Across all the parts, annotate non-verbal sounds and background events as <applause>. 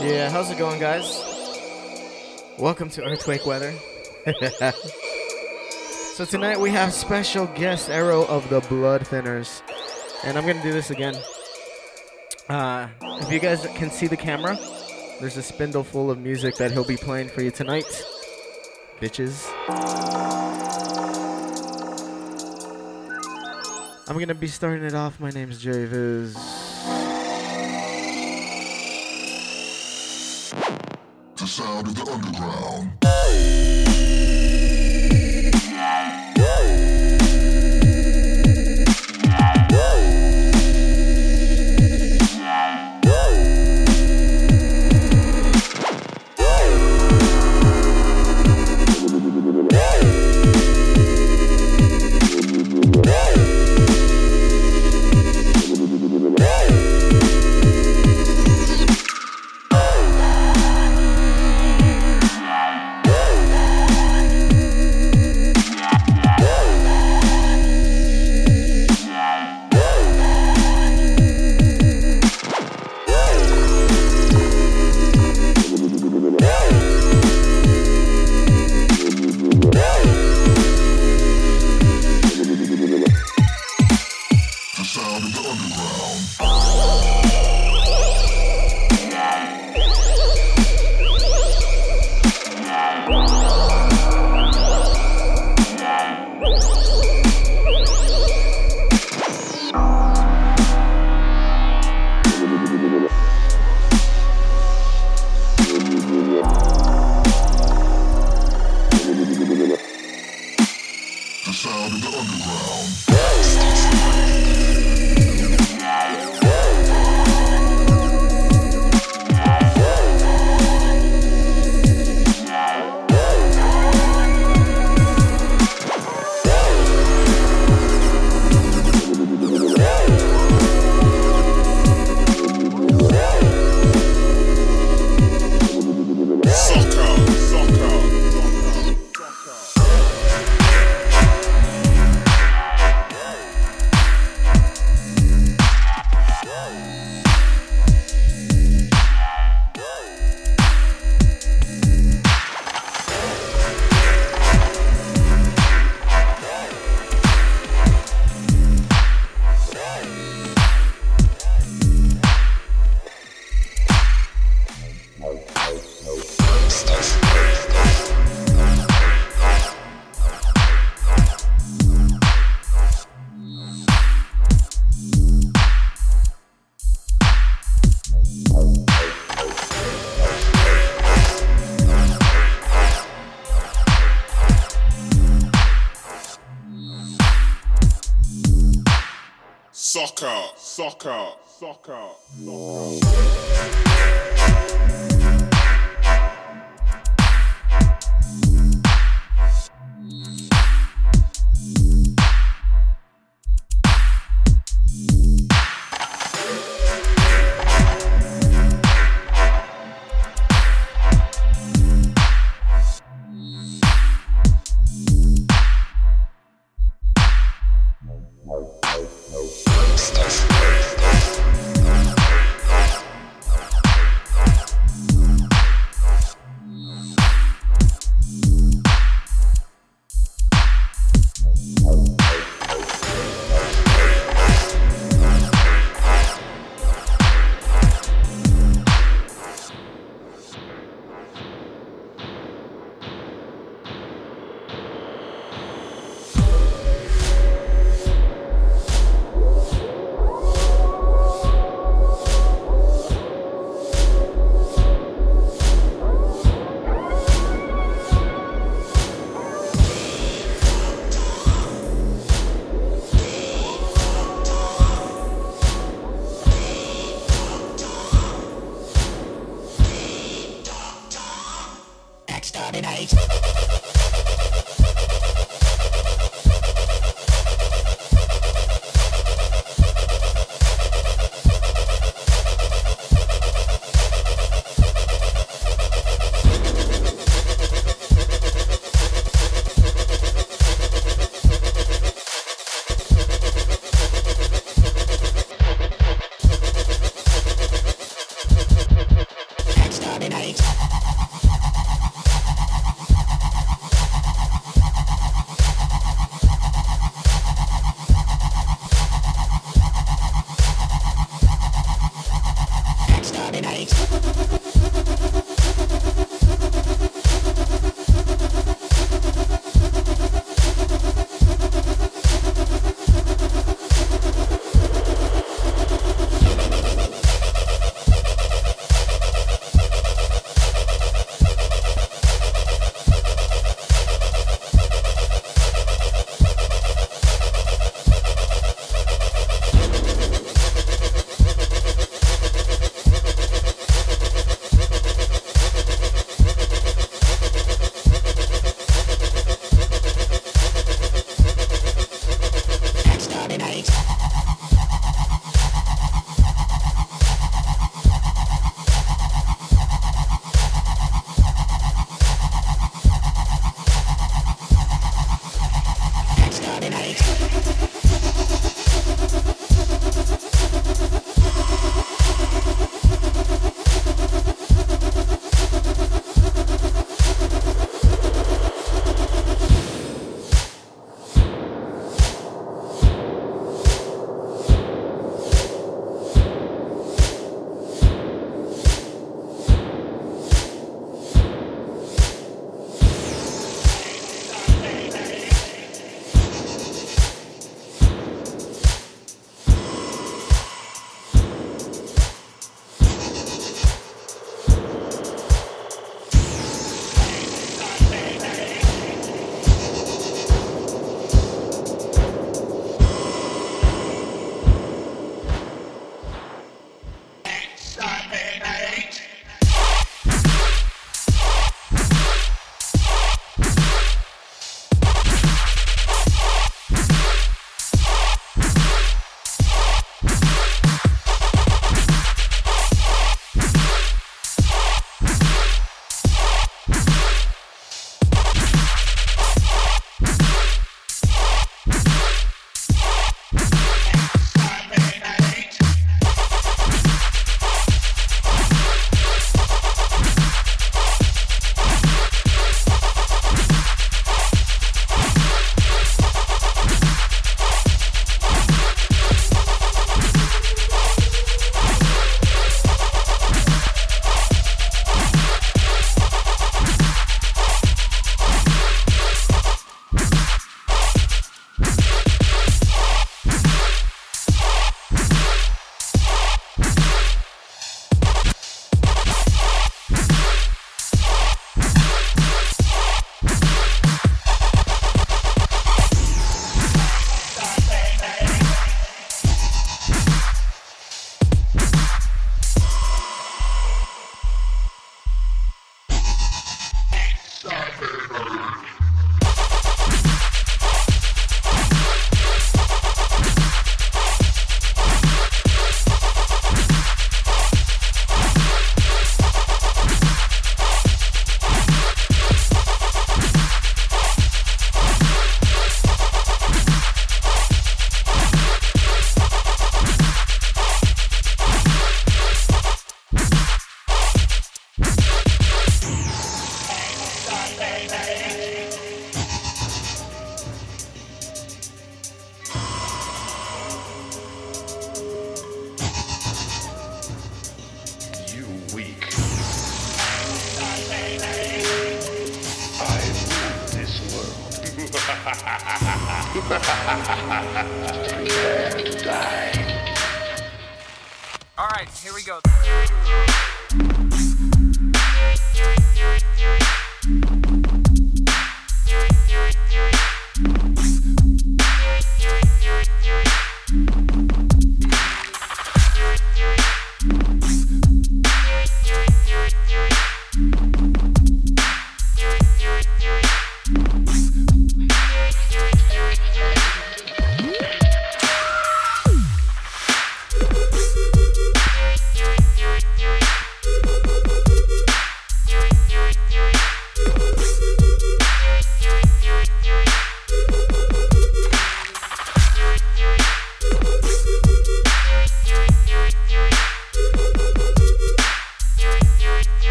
Yeah, how's it going, guys? Welcome to Earthquake Weather. <laughs> so tonight we have special guest Aero of the BloodThinnerz, and I'm gonna do this again. Uh, if you guys can see the camera, there's a spindle full of music that he'll be playing for you tonight, bitches. I'm gonna be starting it off. My name's Jerry Viz. The sound of the underground.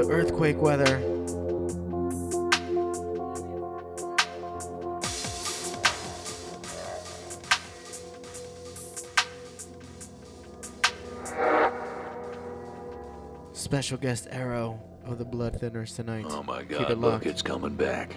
Into Earthquake Weather. Special guest Aero of the BloodThinnerz tonight. Oh my Keep god, it look, locked. it's coming back.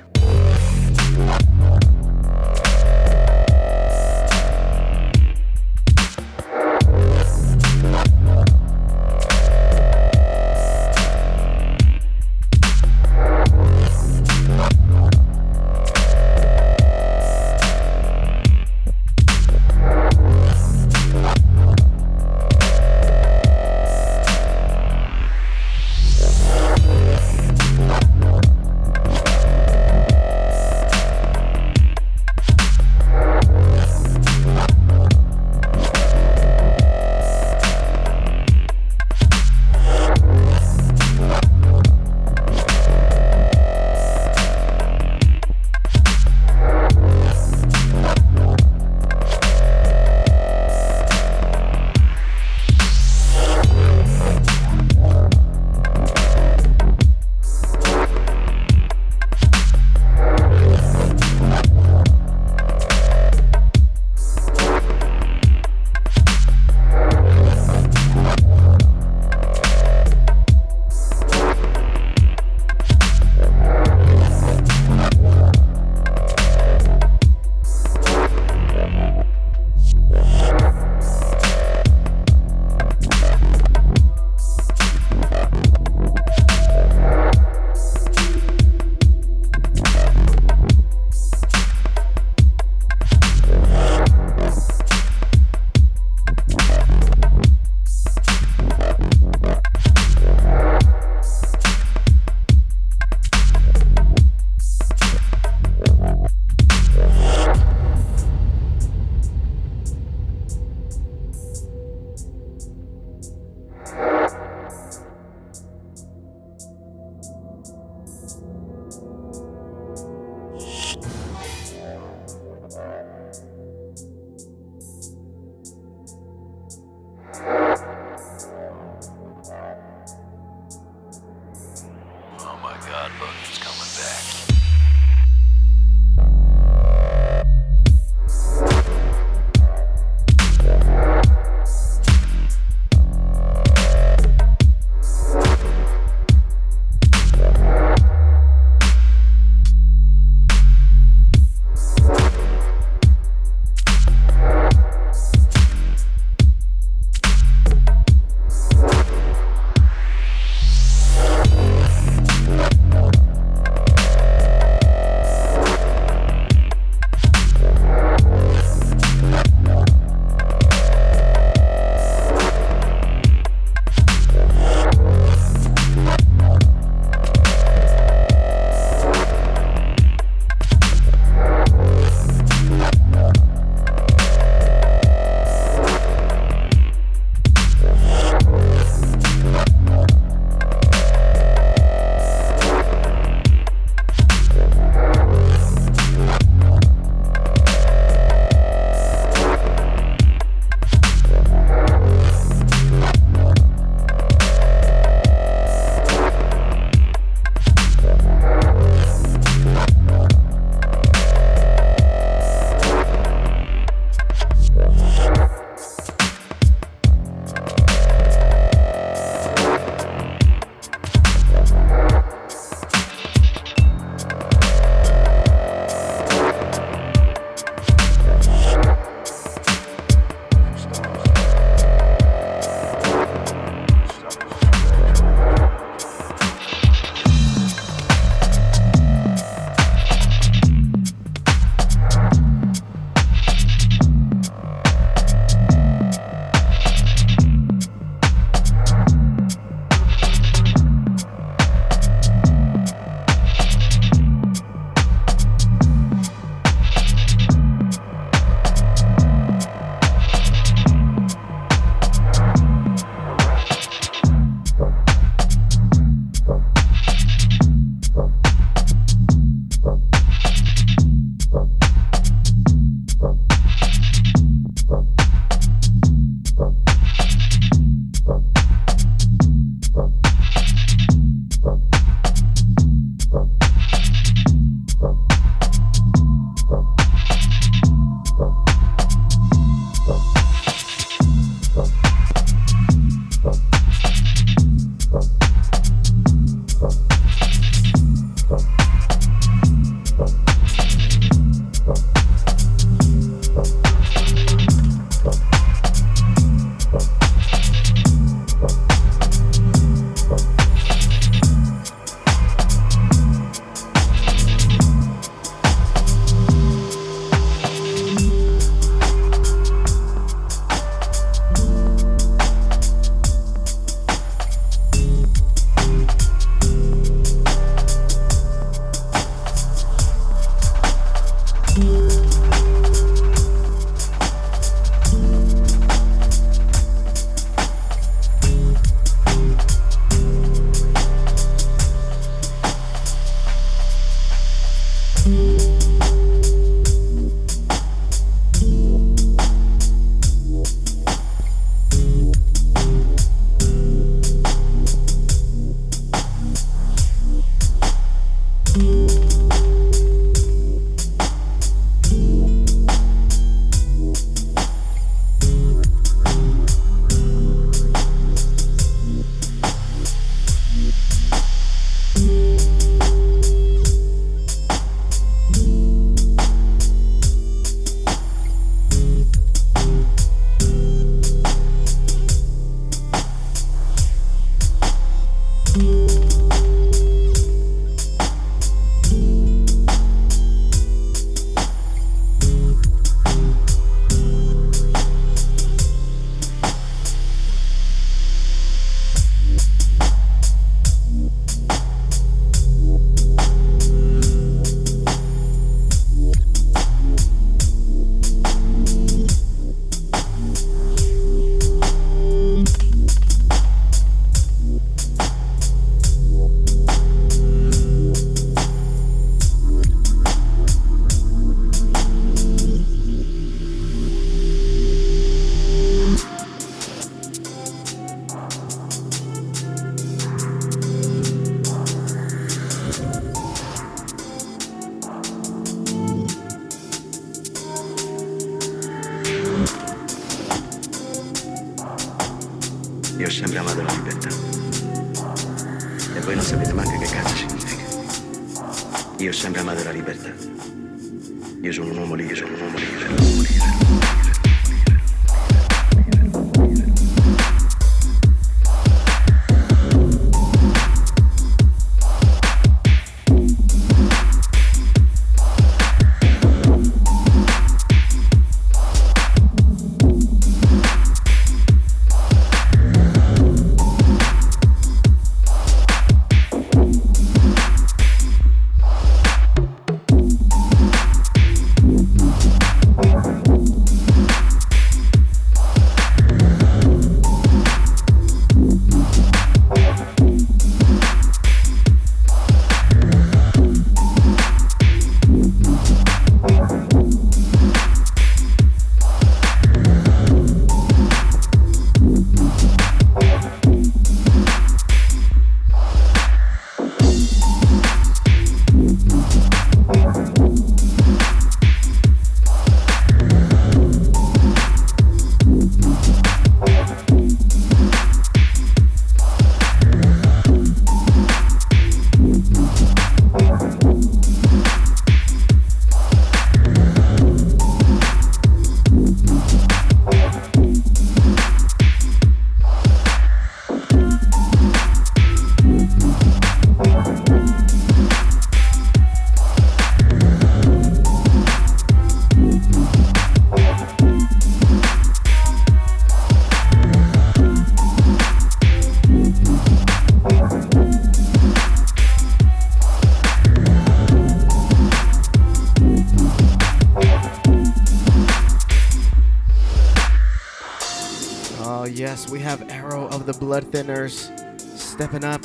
The BloodThinnerz stepping up.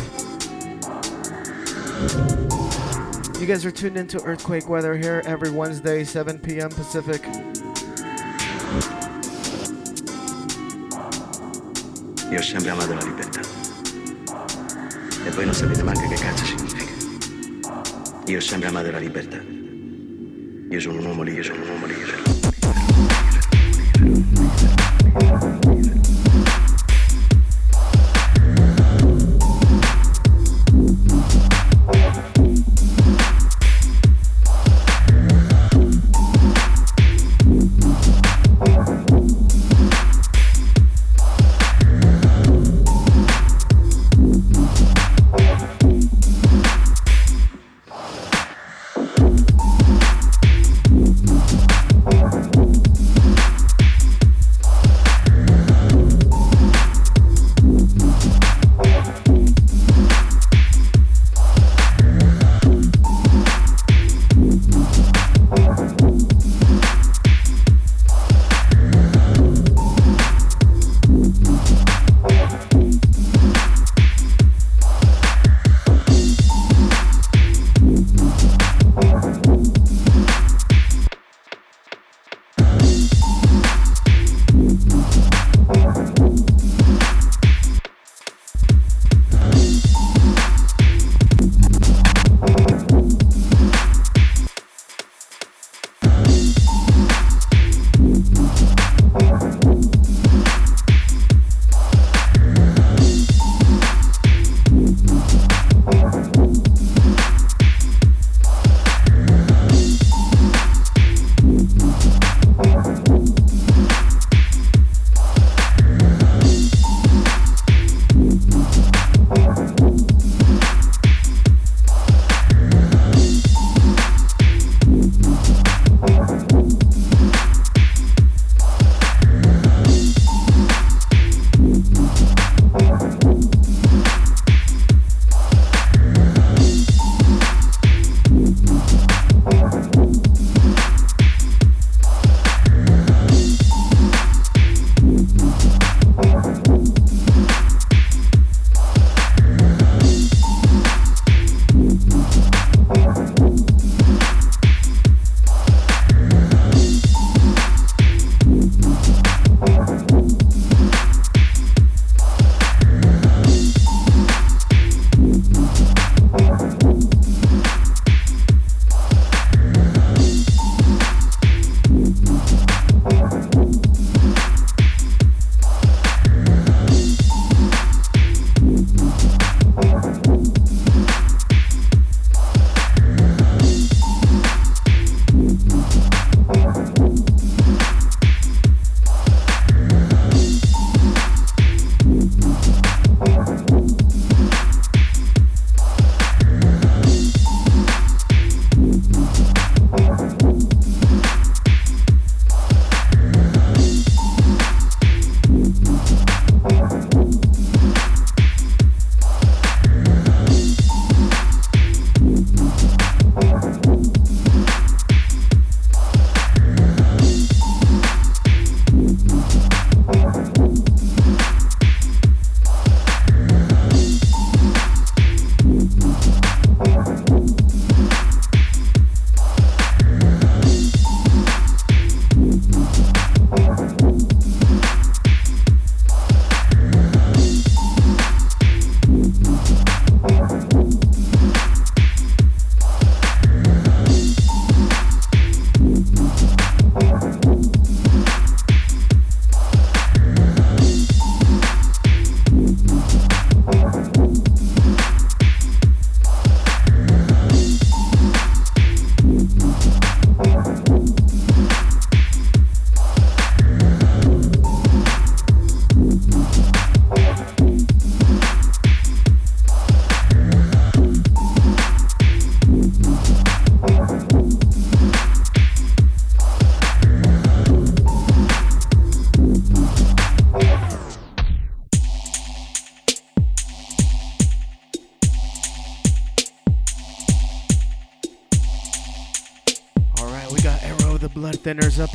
You guys are tuned into Earthquake Weather here every Wednesday, 7 p.m. Pacific. Io ho sempre amato la libertà. E voi non sapete che cazzo significa. Io ho sempre amato la libertà. Io sono un uomo sono un uomo.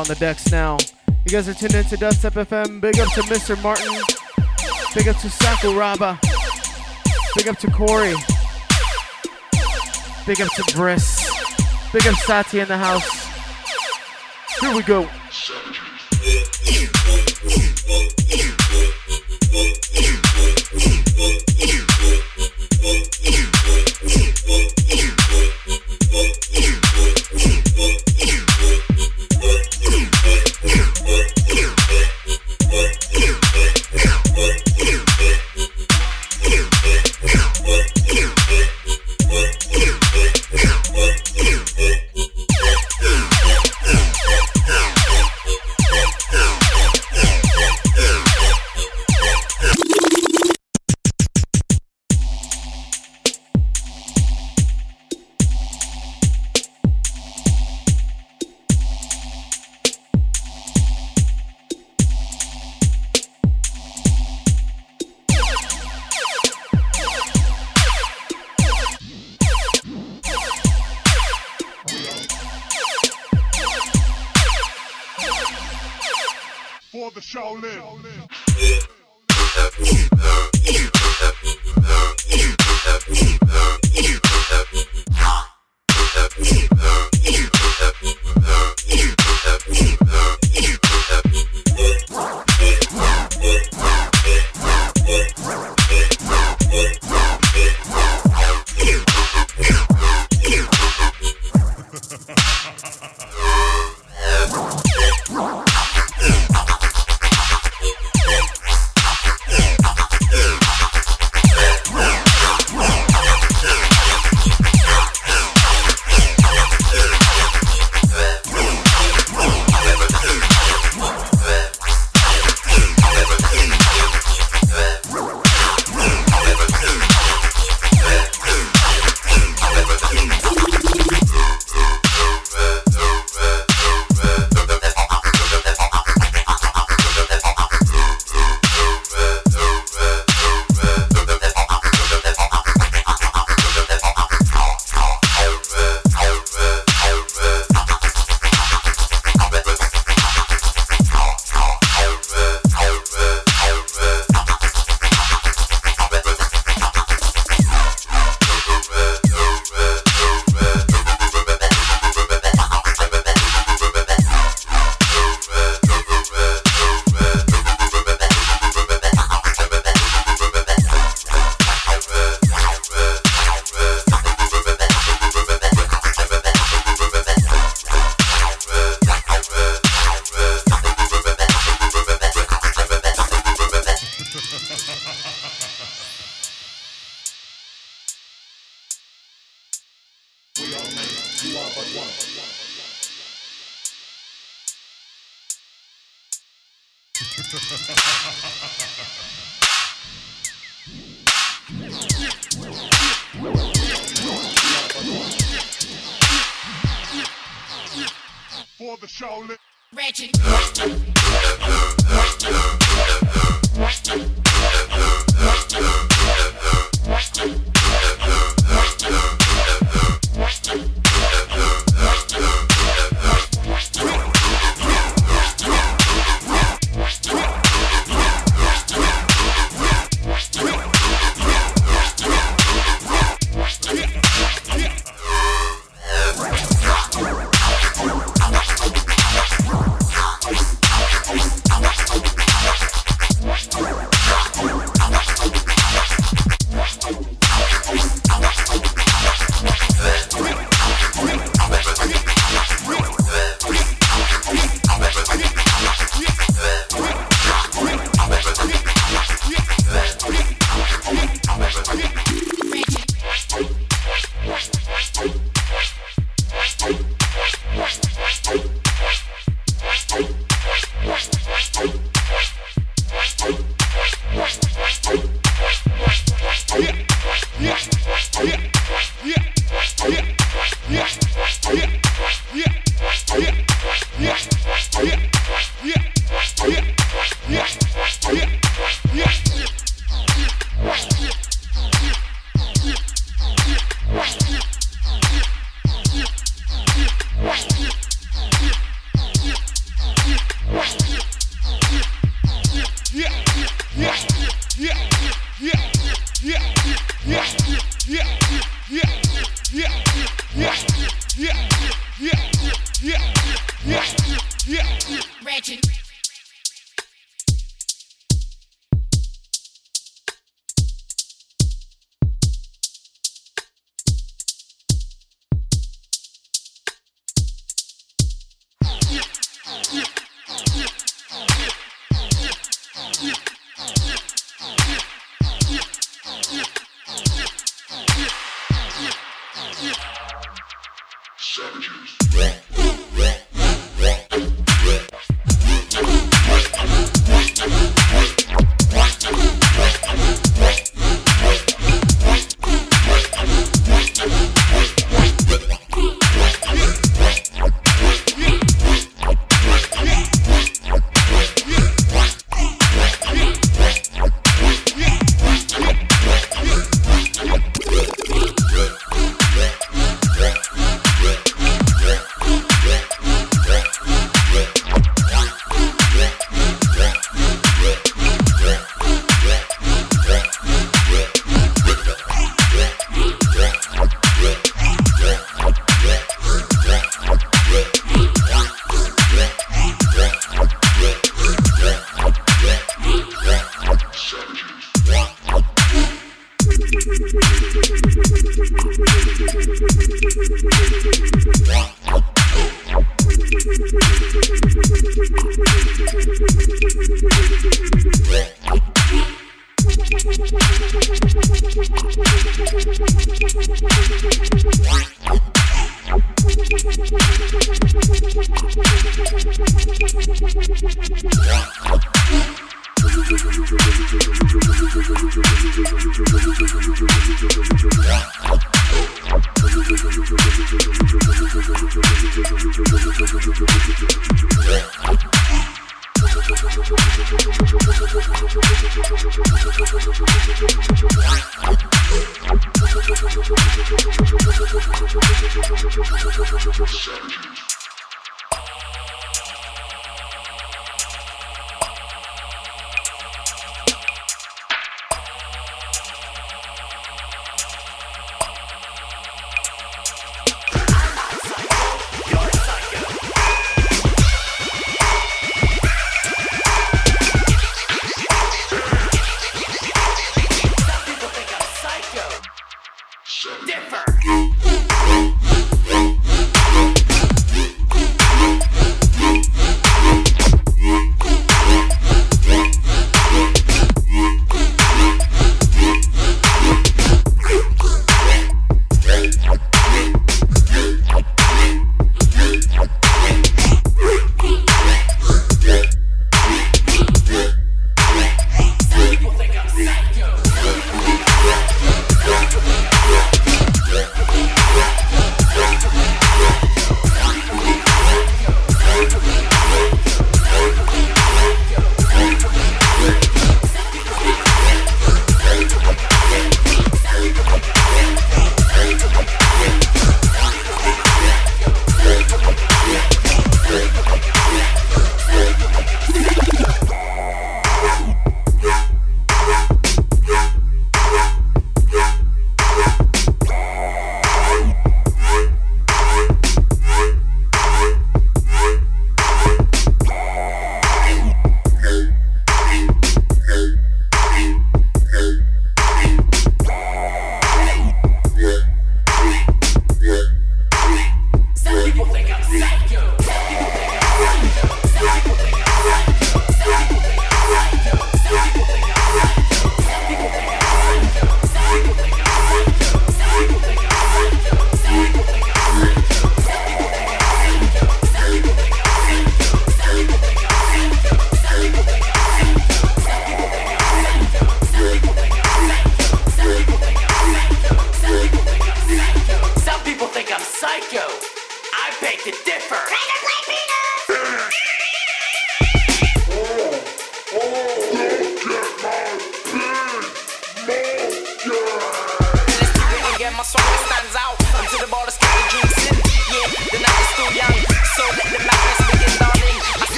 On the decks now. You guys are tuned into Dubstep FM. Big up to Mr. Martin. Big up to Sakuraba. Big up to Corey. Big up to Briss. Big up Sati in the house. Here we go.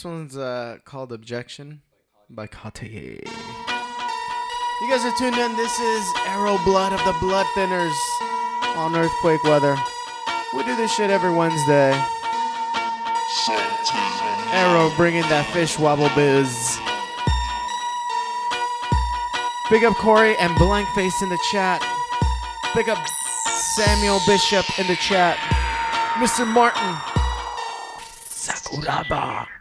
This one's uh, called Objection by Kate. You guys are tuned in. This is Aero Blood of the Blood Thinners on Earthquake Weather. We do this shit every Wednesday. Aero bringing that fish wobble biz. Big up Corey and Blank Face in the chat. Big up Samuel Bishop in the chat. Mr. Martin. Sakuraba.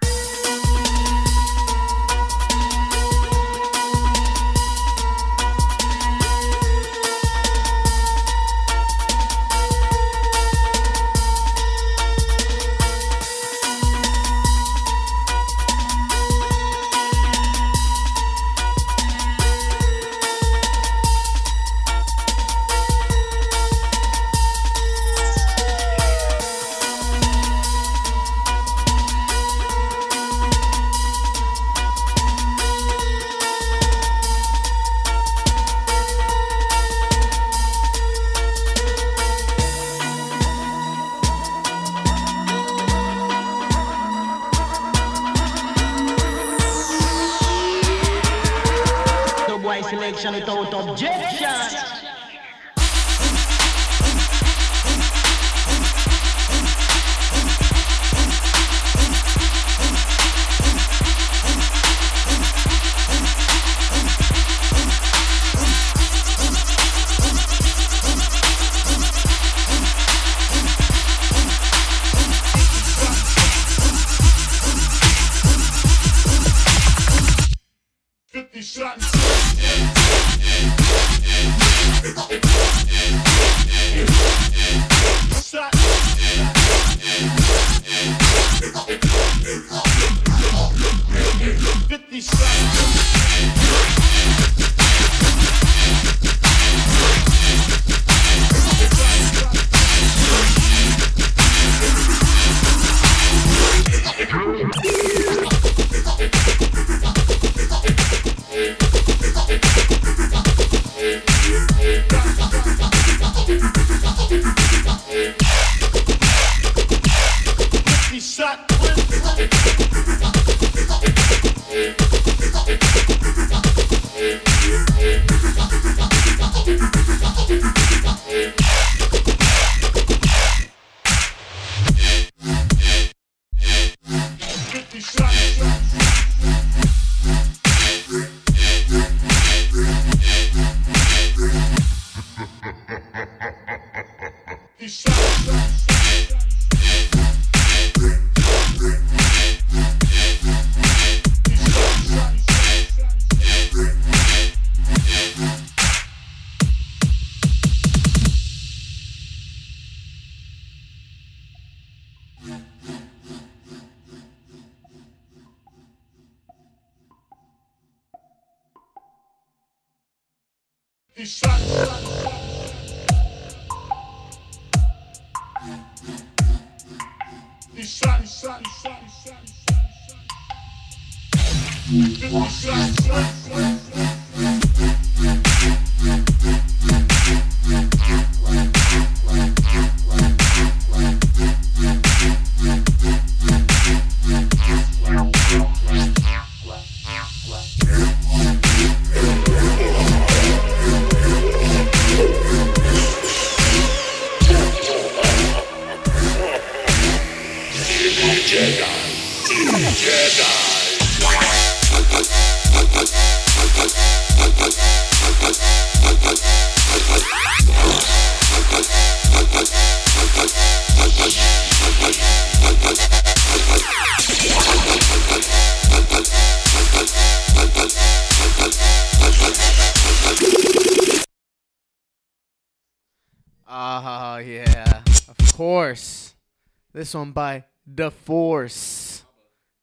This one by The Force.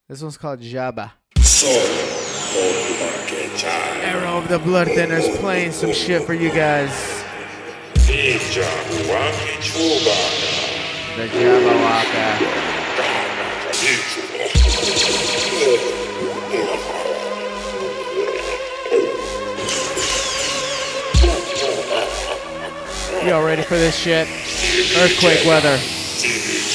This one's called Jabba. Aero of the BloodThinnerz playing some shit for you guys. The Jabba Waka. Y'all ready for this shit? Earthquake weather.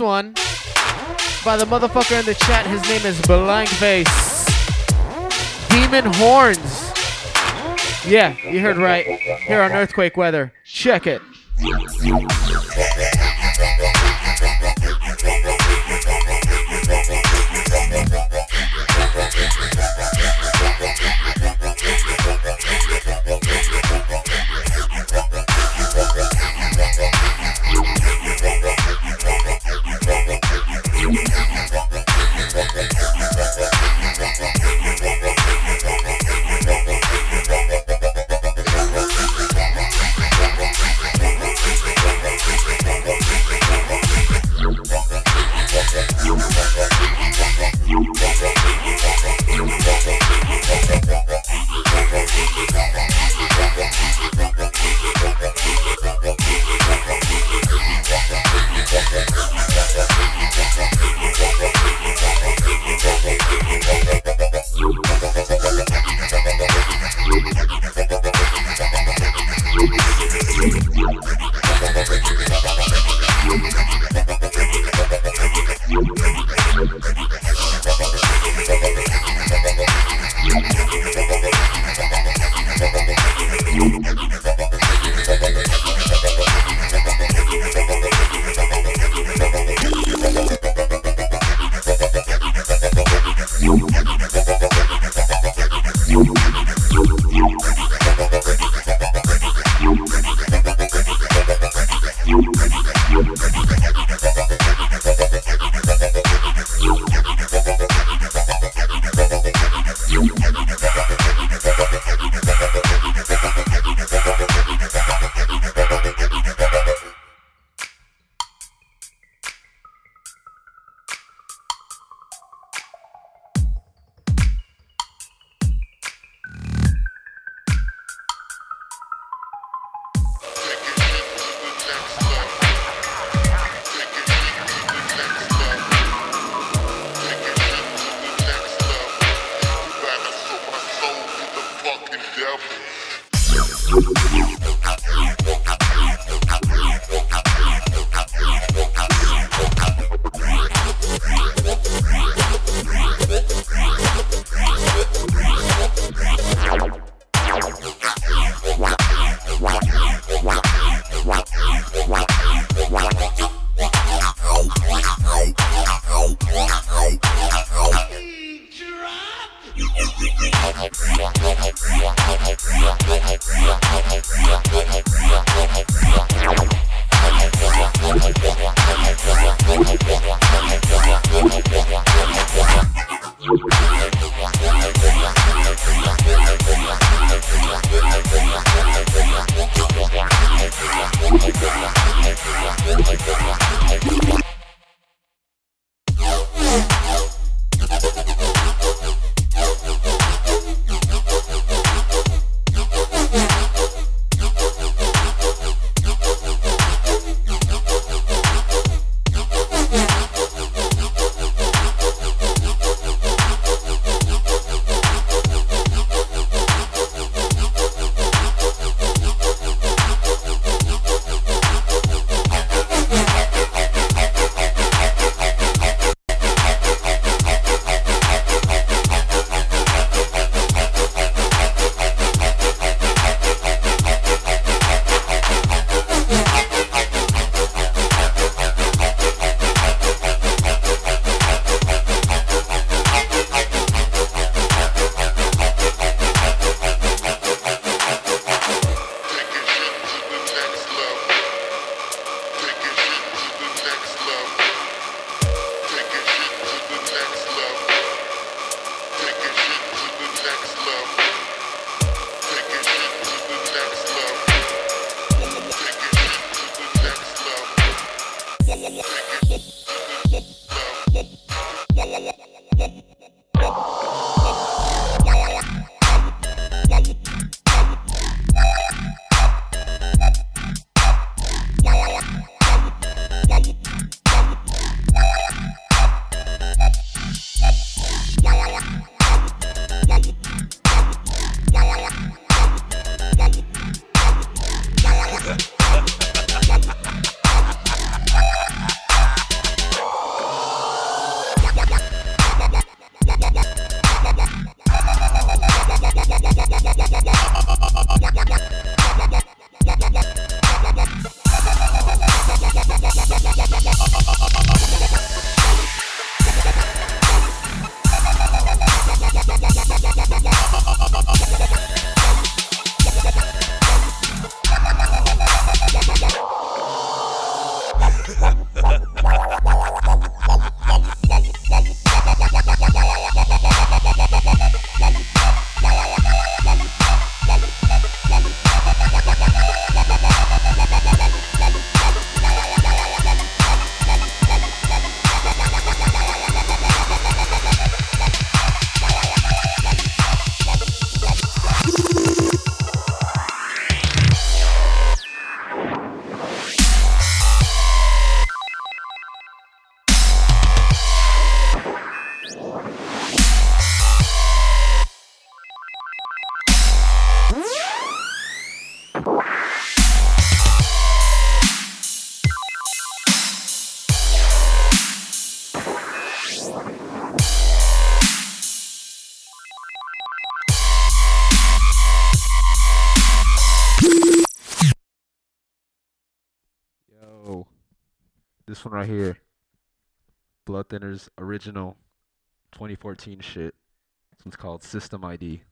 One by the motherfucker in the chat. His name is Blank Face. Demon Horns. Yeah, you heard right. Here on Earthquake Weather. Check it. Thinners original 2014 shit. This one's called System ID.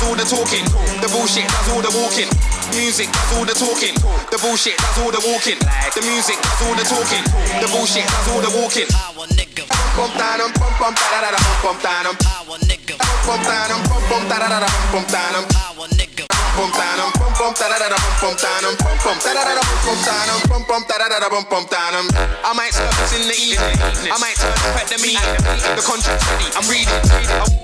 Does all the talking. The bullshit does all the walking. Music does all the talking. The bullshit does all the walking. The music does all the talking. The bullshit does all the walking. Da dum bum bum da da da da bum bum da dum. Bum da dum bum bum da da da da bum bum da dum. Bum da dum bum bum da da da da da dum. Bum bum da da da da da dum. Bum bum da da da da bum bum da. I might surface in the evening. I might turn up at the meeting. The contract's ready. I'm reading.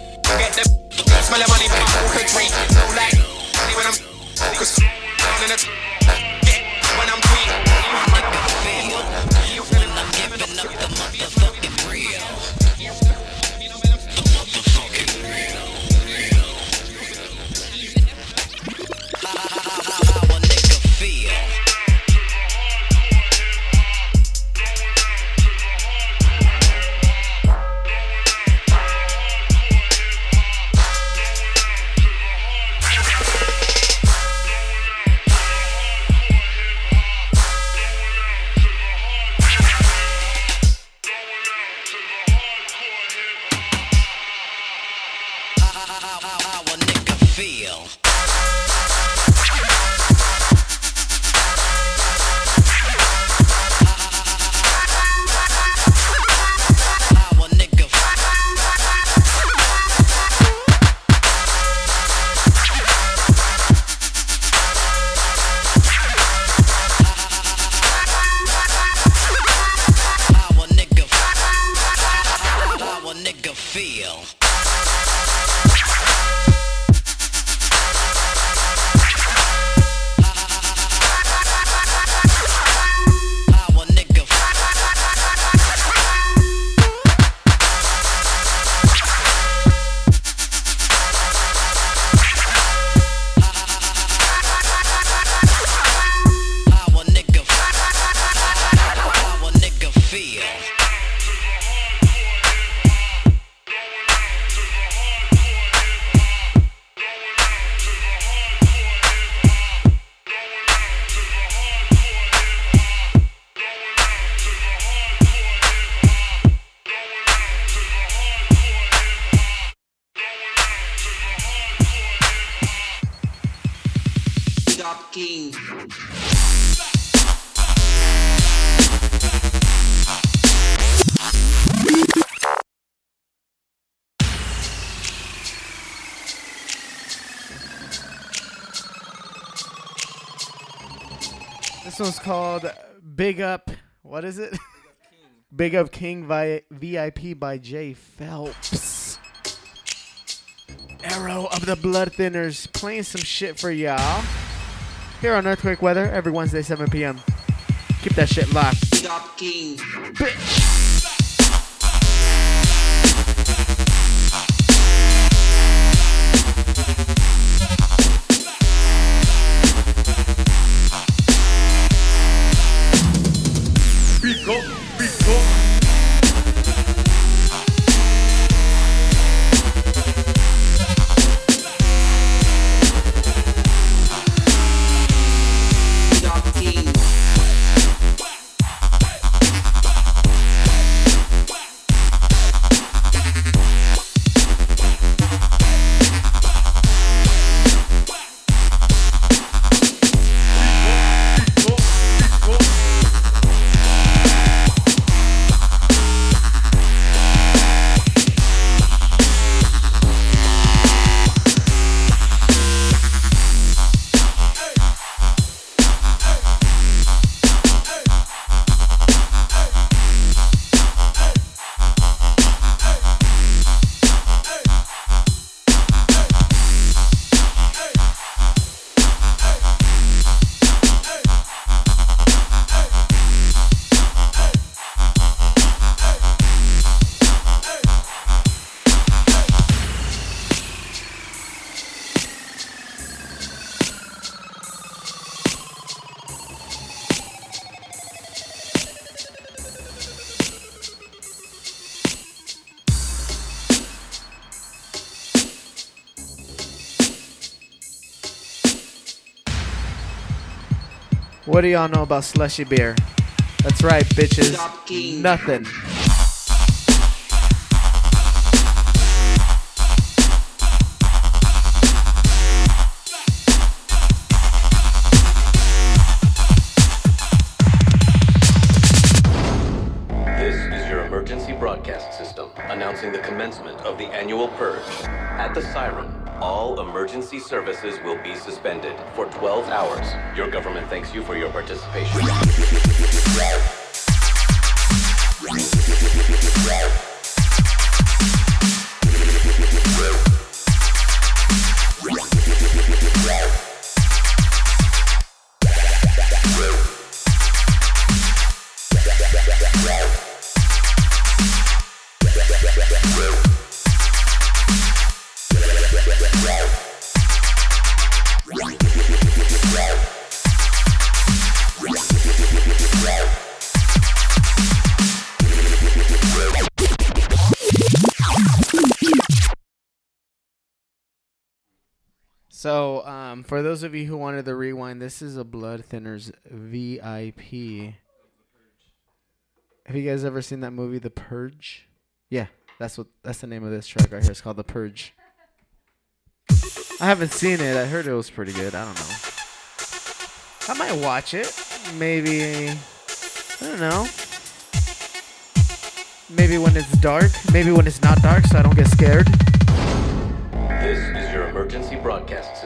One's called Big Up. What is it? Big Up King vi- VIP by Jay Phelps. Aero of the BloodThinnerz playing some shit for y'all. Here on Earthquake Weather every Wednesday, 7 p.m. Keep that shit locked. Big up King. Bitch. Do y'all know about slushy beer? That's right, bitches. Nothing. This is your emergency broadcast system announcing the commencement of the annual purge. At the siren, all emergency services will be suspended for 12 hours. Your government thanks you for your participation. For those of you who wanted the rewind, this is a BloodThinnerz VIP. Have you guys ever seen that movie, The Purge? Yeah, that's what that's the name of this track right here. It's called The Purge. I haven't seen it. I heard it was pretty good. I don't know. I might watch it. Maybe. I don't know. Maybe when it's dark. Maybe when it's not dark, so I don't get scared. This is your emergency broadcast system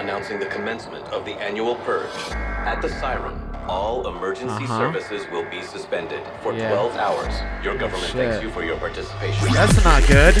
announcing the commencement of the annual purge. At the siren, all emergency Uh-huh. services will be suspended for Yeah. 12 hours. Your government thanks you for your participation. That's not good.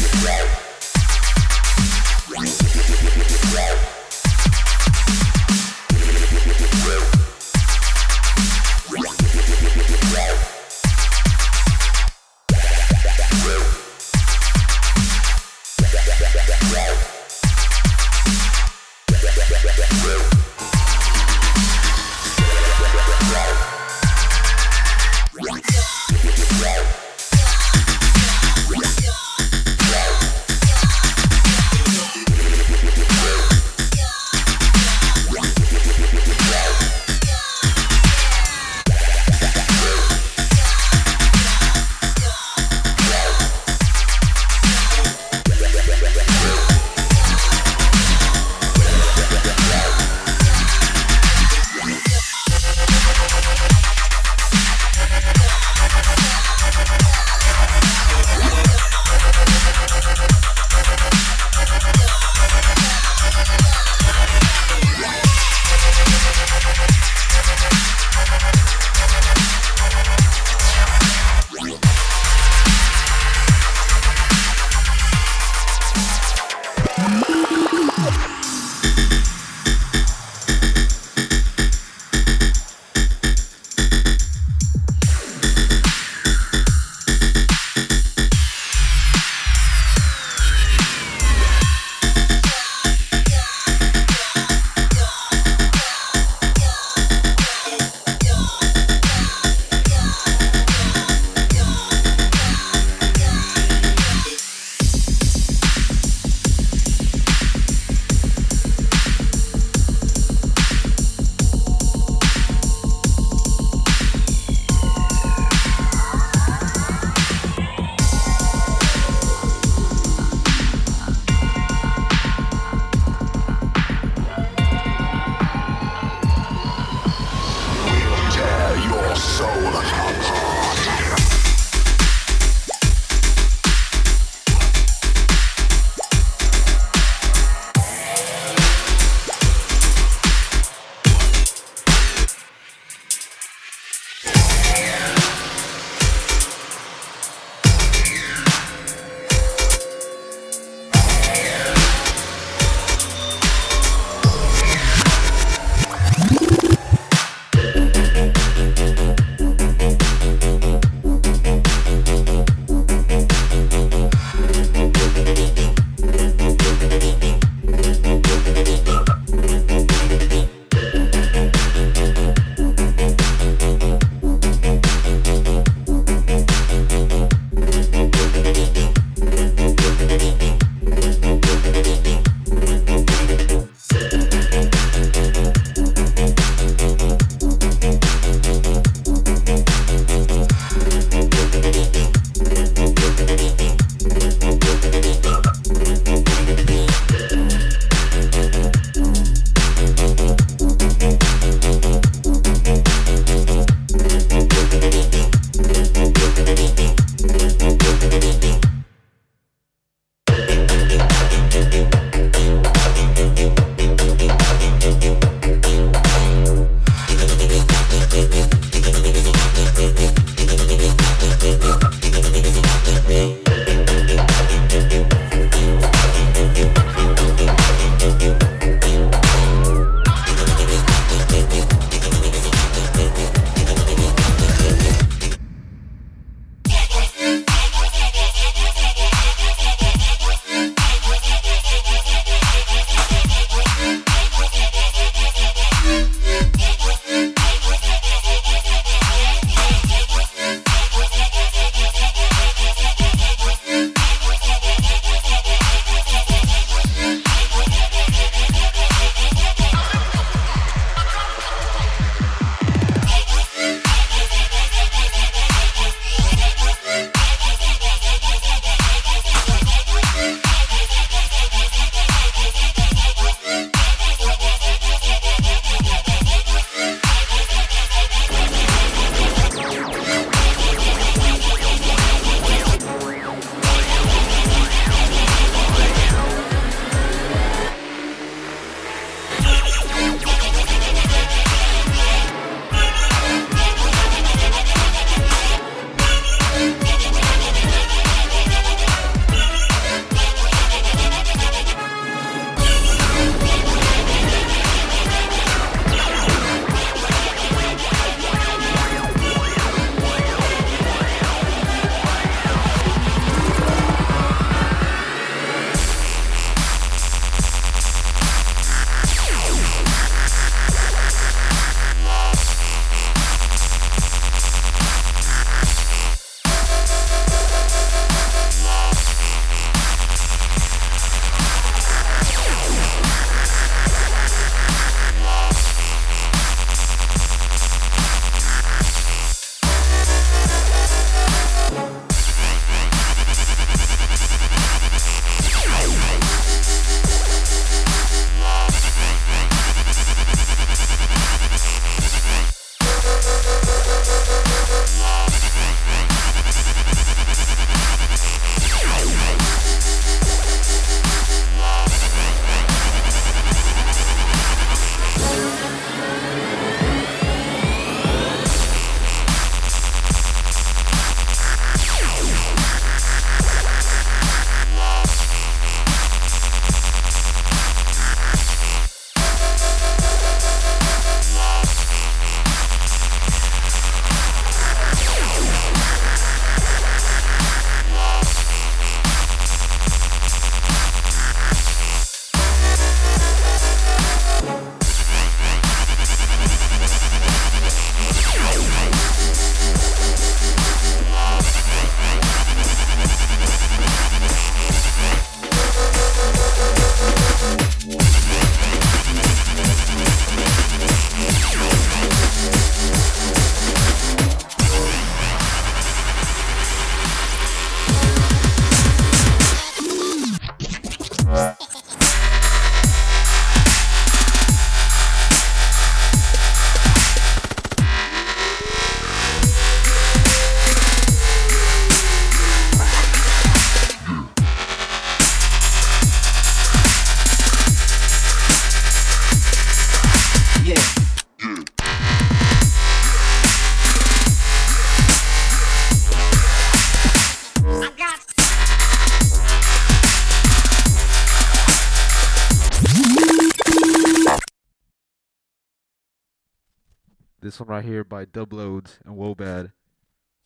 Right here by Dubloads and Wobad. This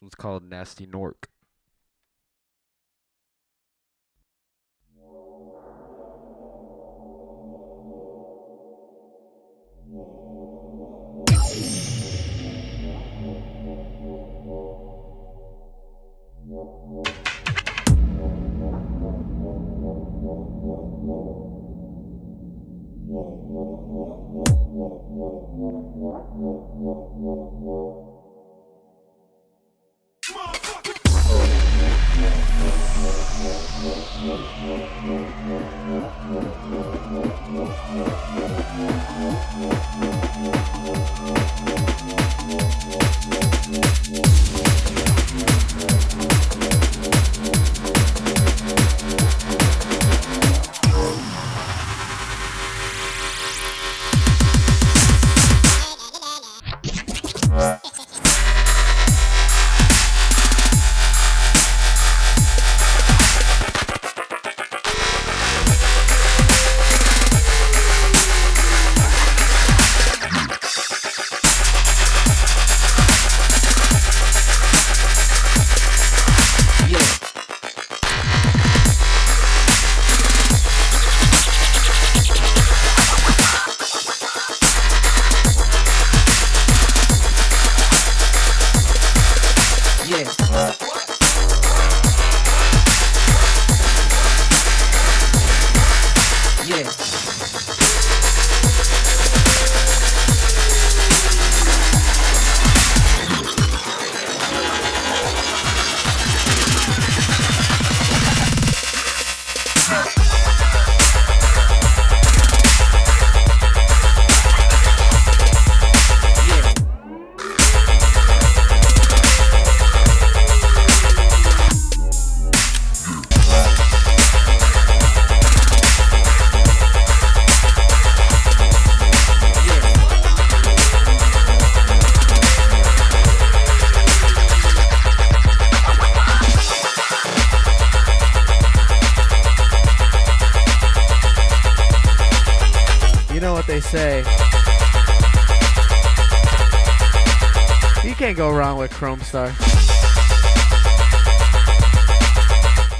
one's called Nasty Nork. You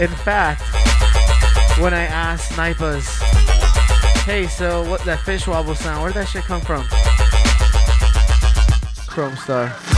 In fact, when I asked Snipers, hey, so what that fish wobble sound, where'd that shit come from? Chrome Star.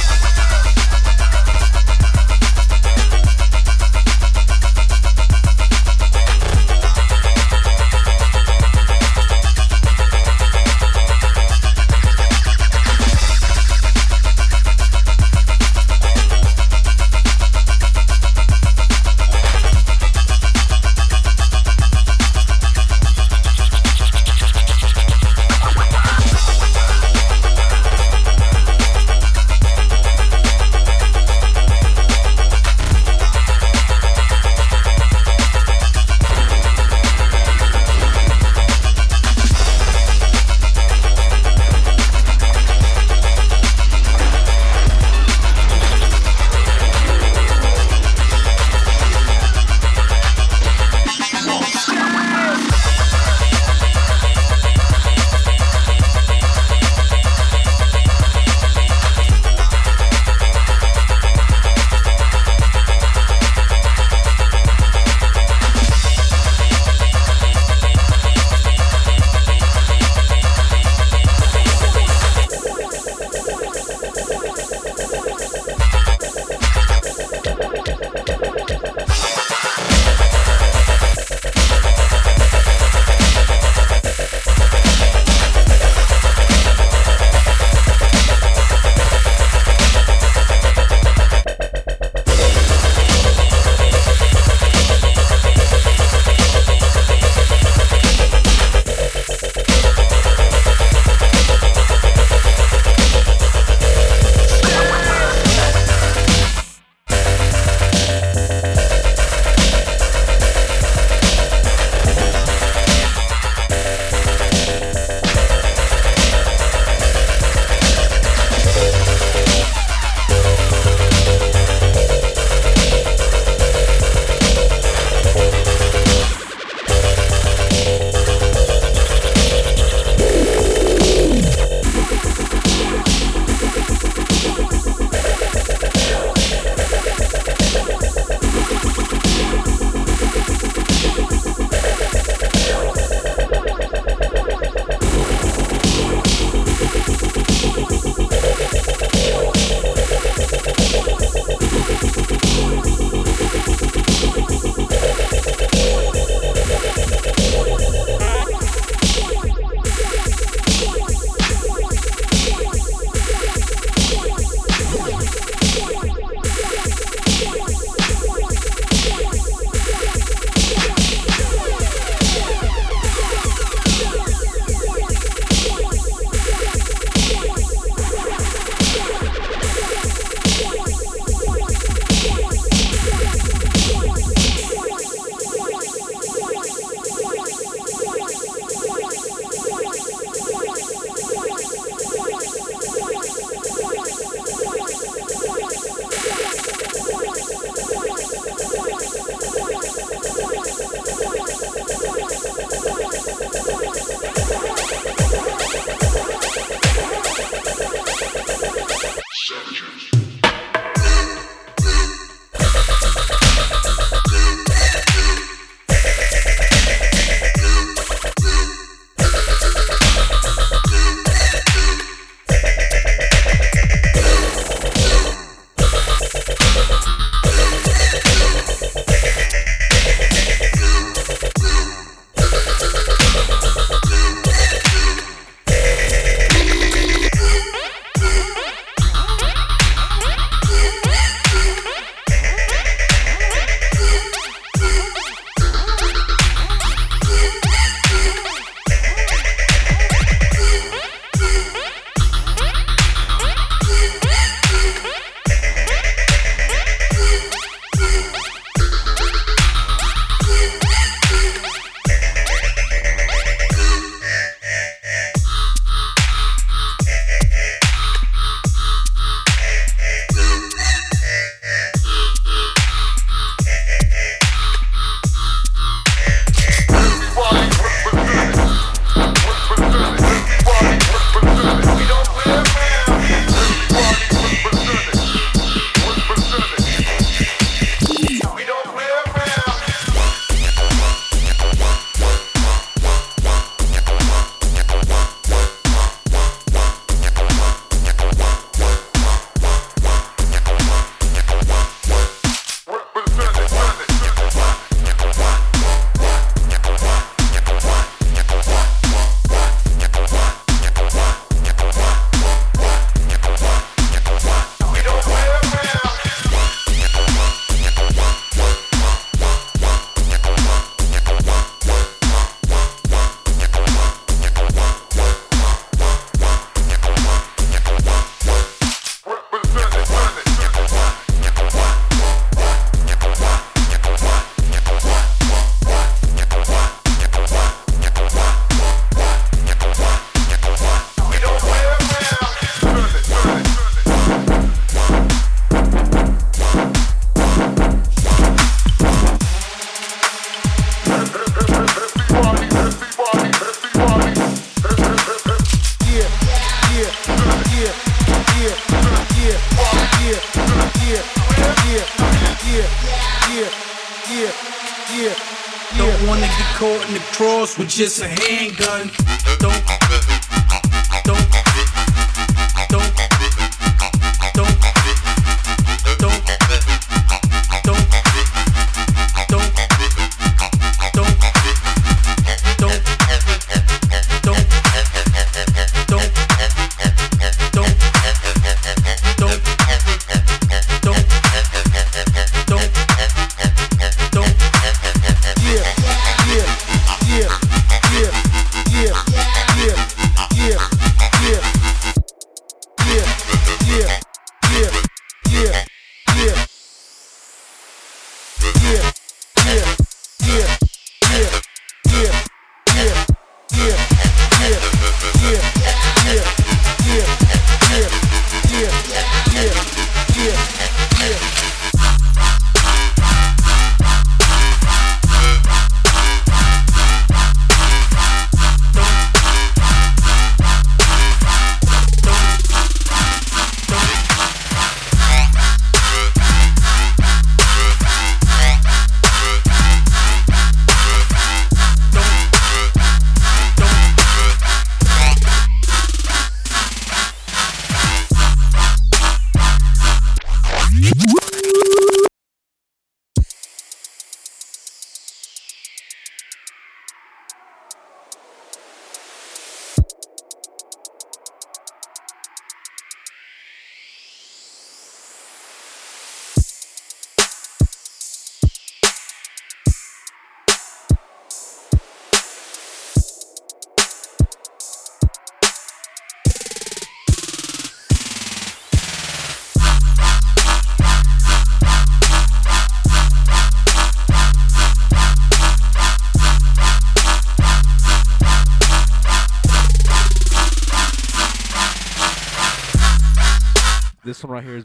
just say.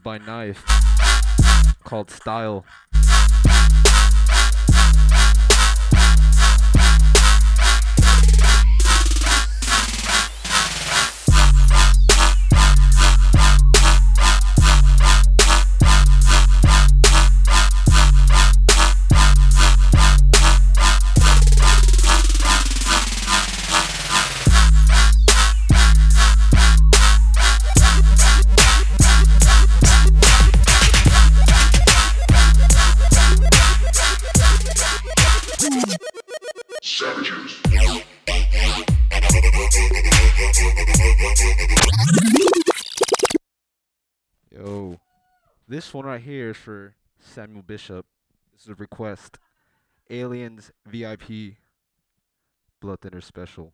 By Knife, called Style. This one right here is for Samuel Bishop. This is a request. Aliens VIP Blood Thinner Special.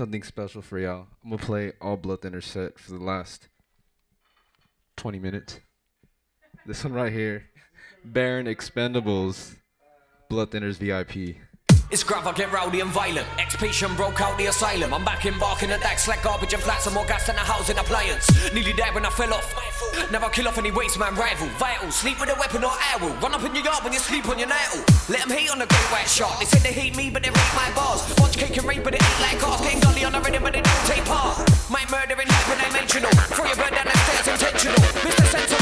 something special for y'all. I'm gonna play all Blood Thinner set for the last 20 minutes. This one right here, Baron Expendables, BloodThinnerz VIP. It's grav, I get rowdy and violent. Ex-patient broke out the asylum. I'm back in bark in the decks like garbage and flats and more gas than a housing appliance. Nearly there when I fell off. Never kill off any waste man rival. Vital, sleep with a weapon or arrow. Run up in your yard when you sleep on your nail. Let them hate on the great white shark. They say they hate me, but they rate my bars. Watch cake and rape, but it ain't like ours. Getting gully on the rhythm, but they don't take part. Might murder in life when dimensional. Throw your bird down the stairs intentional. Mr. Sensible,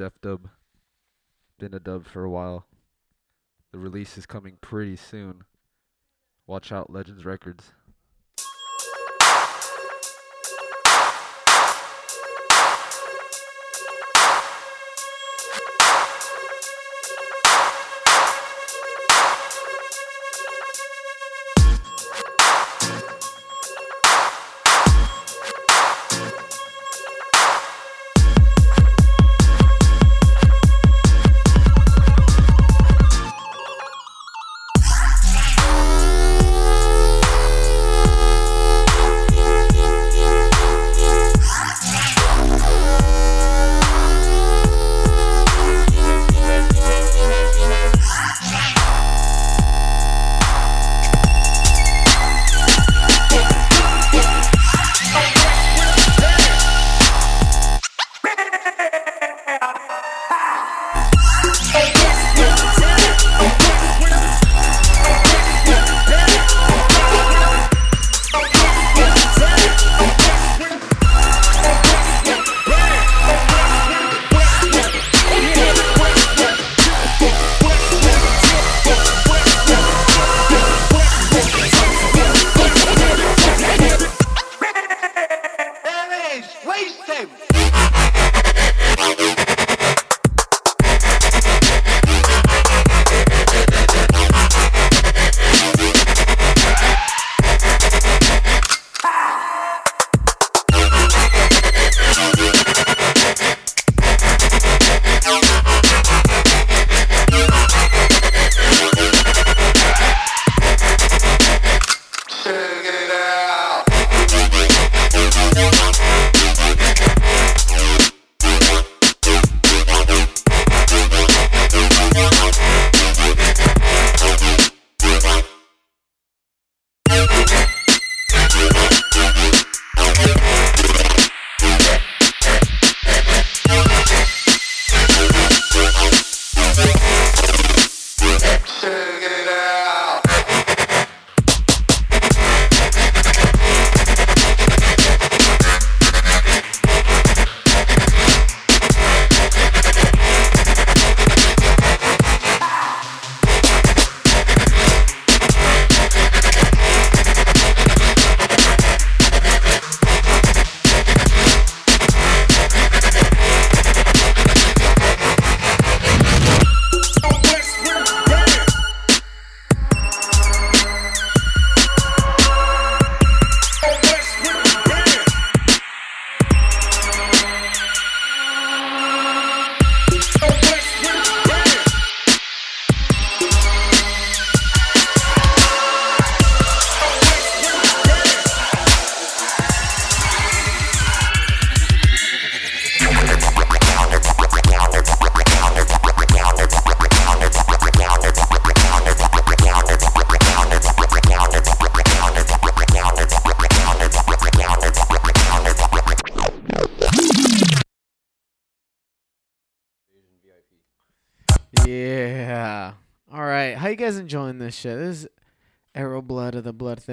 Def Dub. Been a dub for a while. The release is coming pretty soon. Watch out, Legends Records.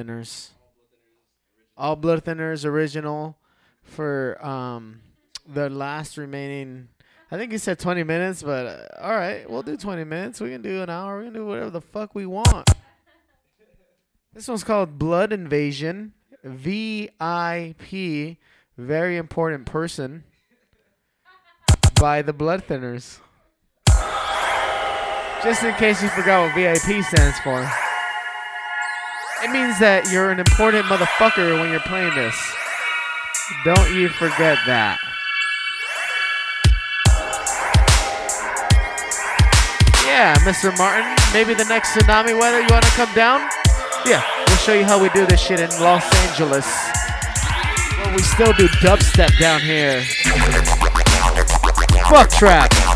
Thinners. All BloodThinnerz original for um the last remaining. I think he said 20 minutes, but uh, all right, we'll do 20 minutes. We can do an hour. We can do whatever the fuck we want. This one's called Blood Invasion. VIP, very important person, by the BloodThinnerz. Just in case you forgot what VIP stands for. It means that you're an important motherfucker when you're playing this. Don't you forget that. Yeah, Mr. Martin, maybe the next tsunami weather you want to come down? Yeah, we'll show you how we do this shit in Los Angeles. Well, we still do dubstep down here. Fuck trap.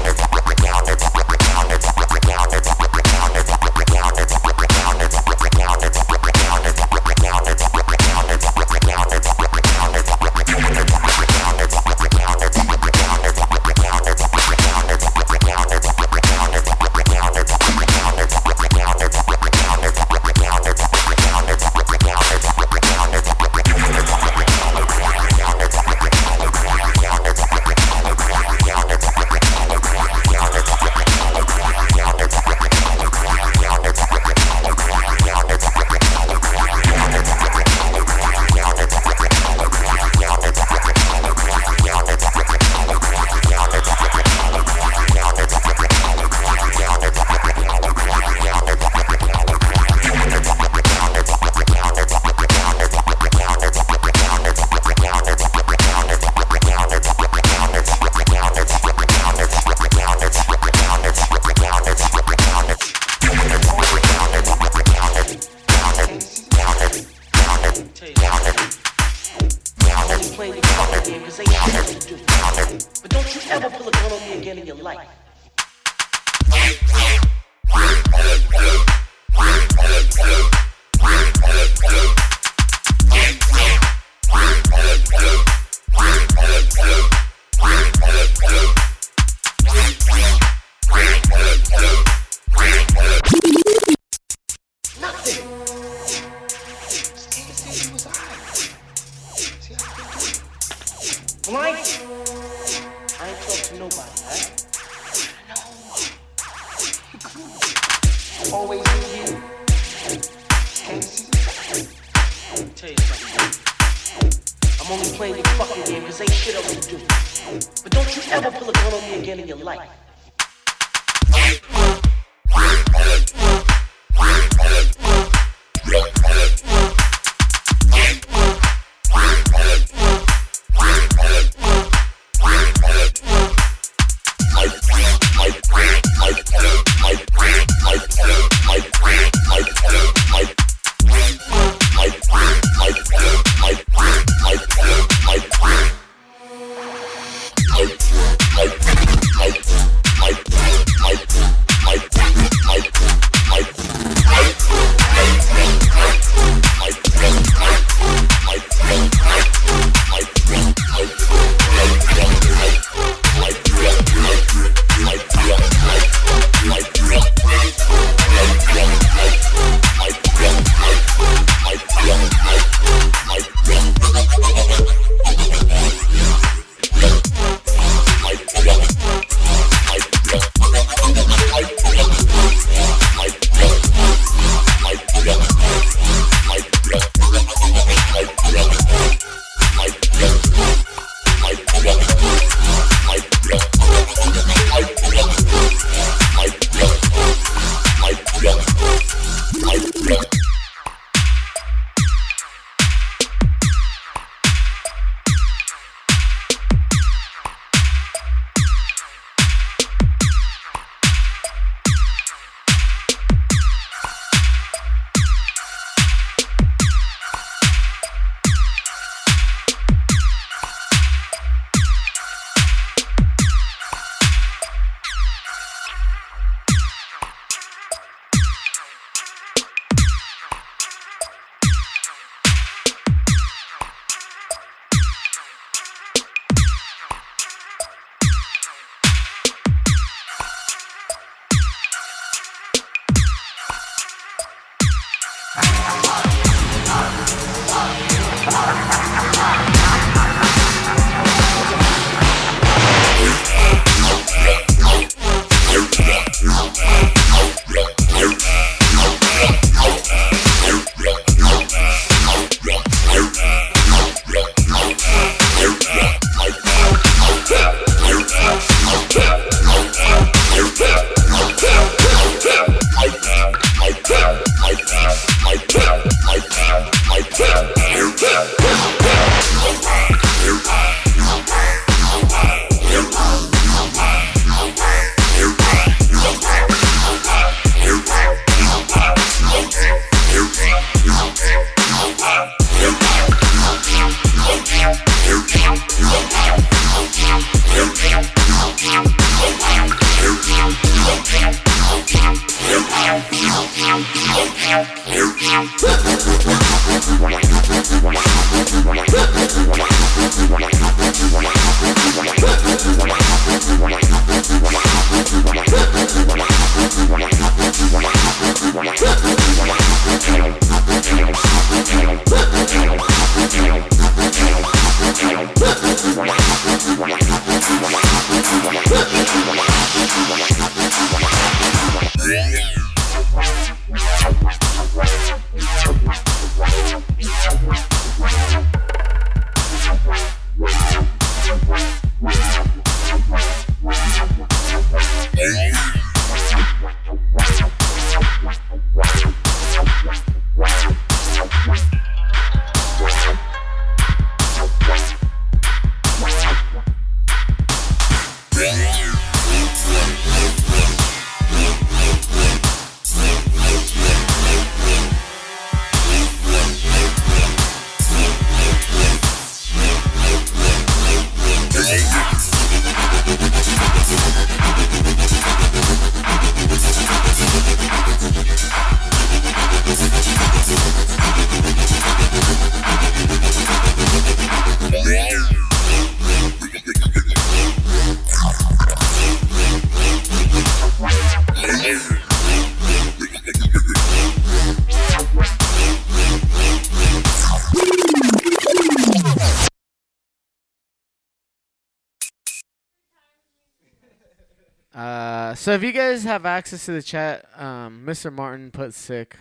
So if you guys have access to the chat, um, Mr. Martin put sick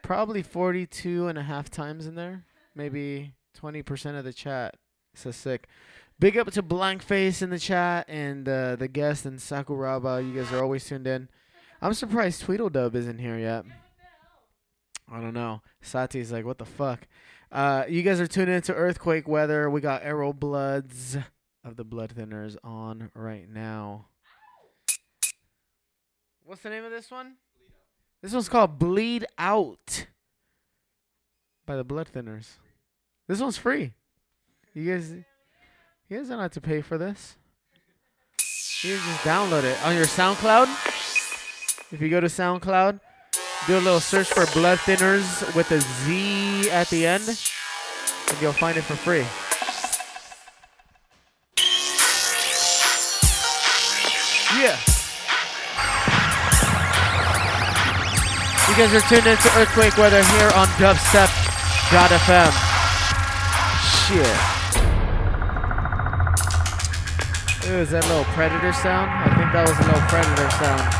probably 42 and a half times in there. Maybe 20% of the chat says sick. Big up to Blankface in the chat and uh, the guest and Sakuraba. You guys are always tuned in. I'm surprised Tweedledub isn't here yet. I don't know. Sati's like, what the fuck? Uh, you guys are tuned into Earthquake Weather. We got Aero Bloods of the BloodThinnerz on right now. What's the name of this one? This one's called Bleed Out by the BloodThinnerz. This one's free. You guys, you guys don't have to pay for this. You can just download it on your SoundCloud. If you go to SoundCloud, do a little search for BloodThinnerz with a Z at the end, and you'll find it for free. Yeah. You guys are tuned into Earthquake Weather here on Dubstep.fm. Shit. Ooh, is that a little predator sound? I think that was a little predator sound.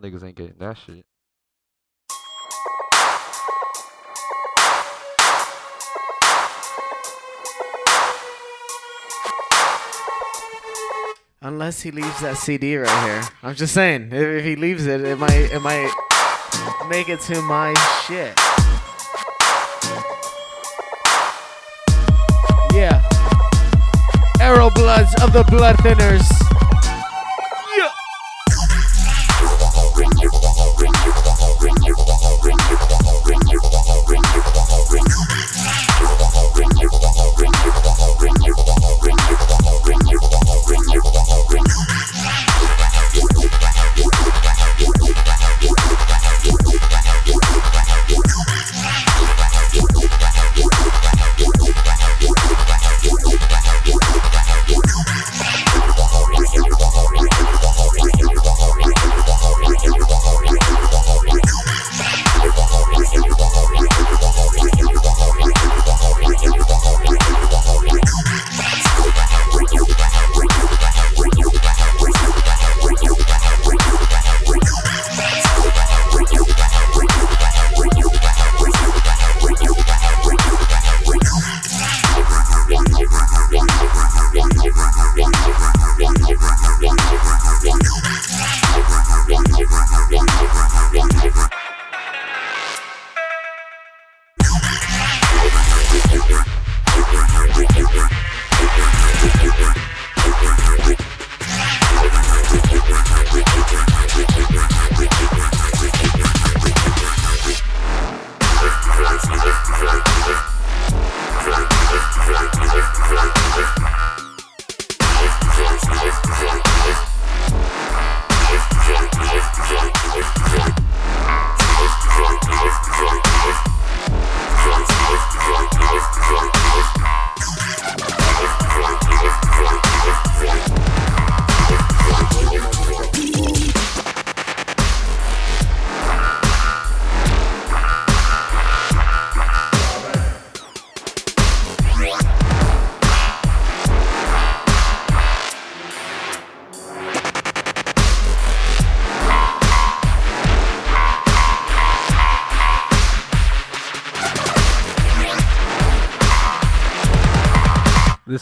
Y'all niggas ain't getting that shit. Unless he leaves that CD right here. I'm just saying, if, if he leaves it, it might it might make it to my shit. Yeah. Aero Bloods of the BloodThinnerz. This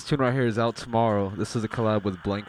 tune right here is out tomorrow. This is a collab with Blank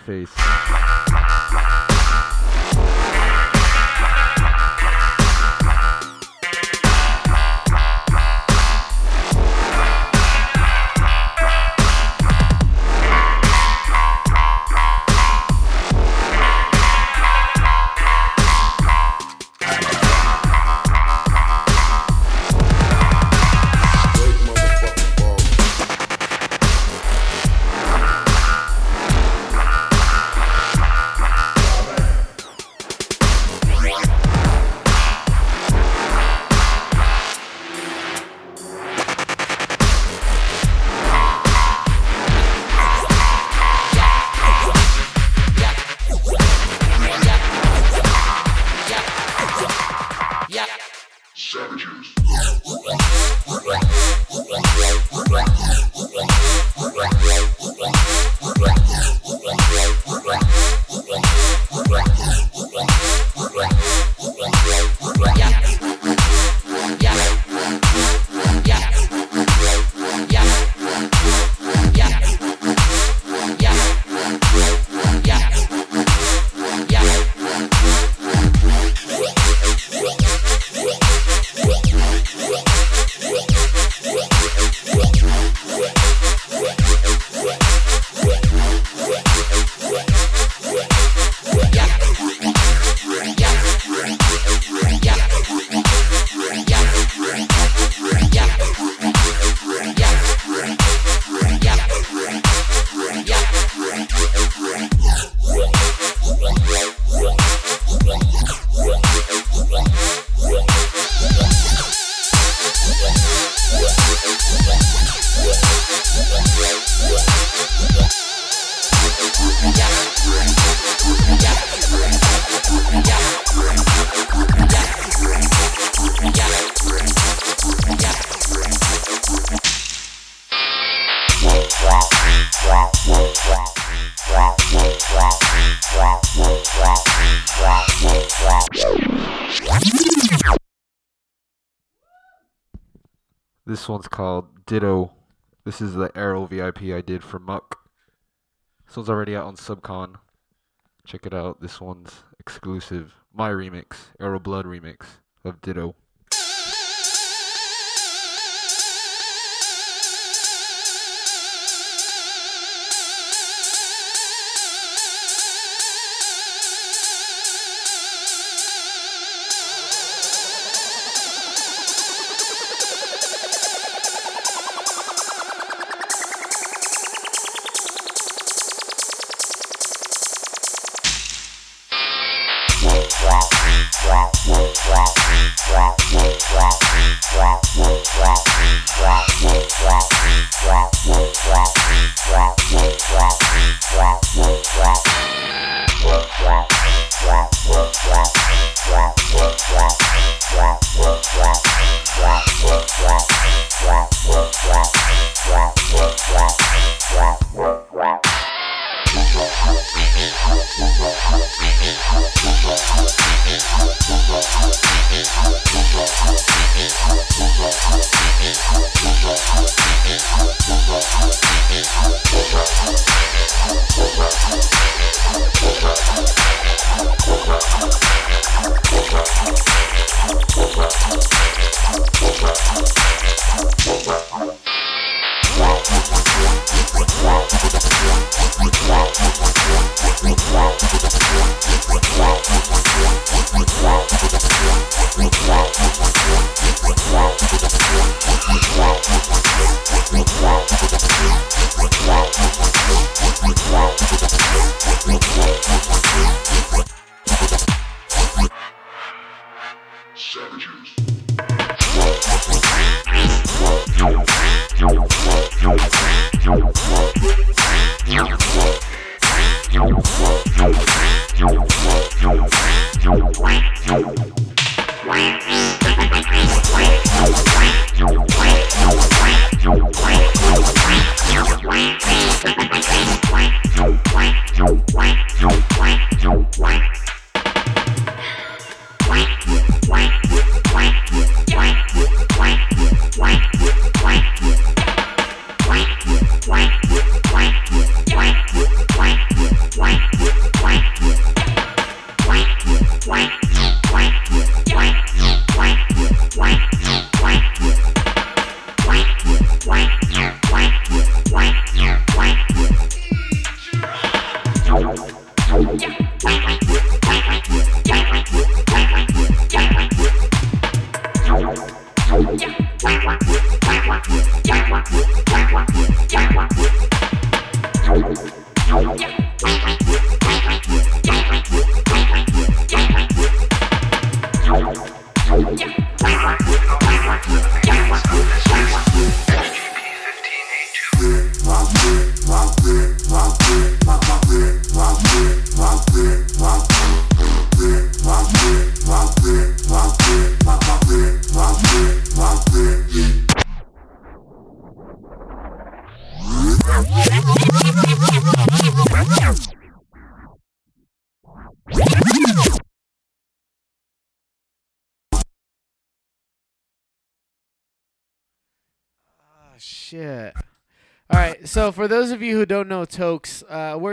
one's already out on Subcon. Check it out. This one's exclusive. My remix, Aero Blood remix of Ditto.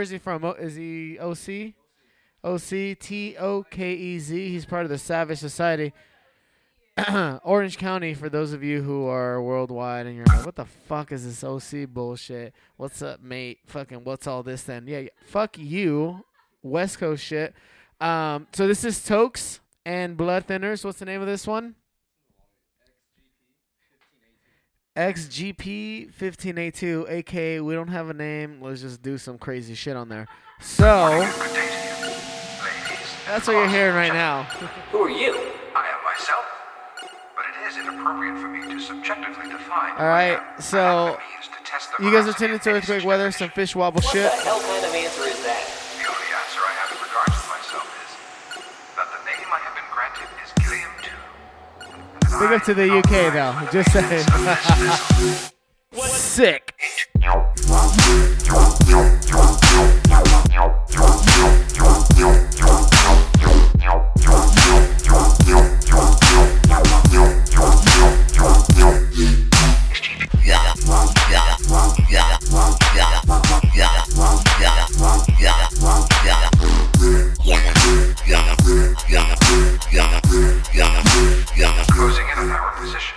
Is he from? Is he OC? OC T O K E Z. He's part of the Savage Society. <clears throat> Orange County. For those of you who are worldwide and you're like, what the fuck is this OC bullshit? What's up, mate? Fucking what's all this then? Yeah, yeah. fuck you, West Coast shit. Um, so this is Tokez and BloodThinnerz. What's the name of this one? XGP 1582, aka we don't have a name. Let's just do some crazy shit on there. So that's what you're hearing right now. Who are you? I am myself. But it is inappropriate for me to subjectively define. All right, so you guys are tuning to Earthquake Weather, some fish wobble What shit. the hell kind of answer is that? Big up to the UK though. Just saying. <laughs> Sick. Closing in on our position.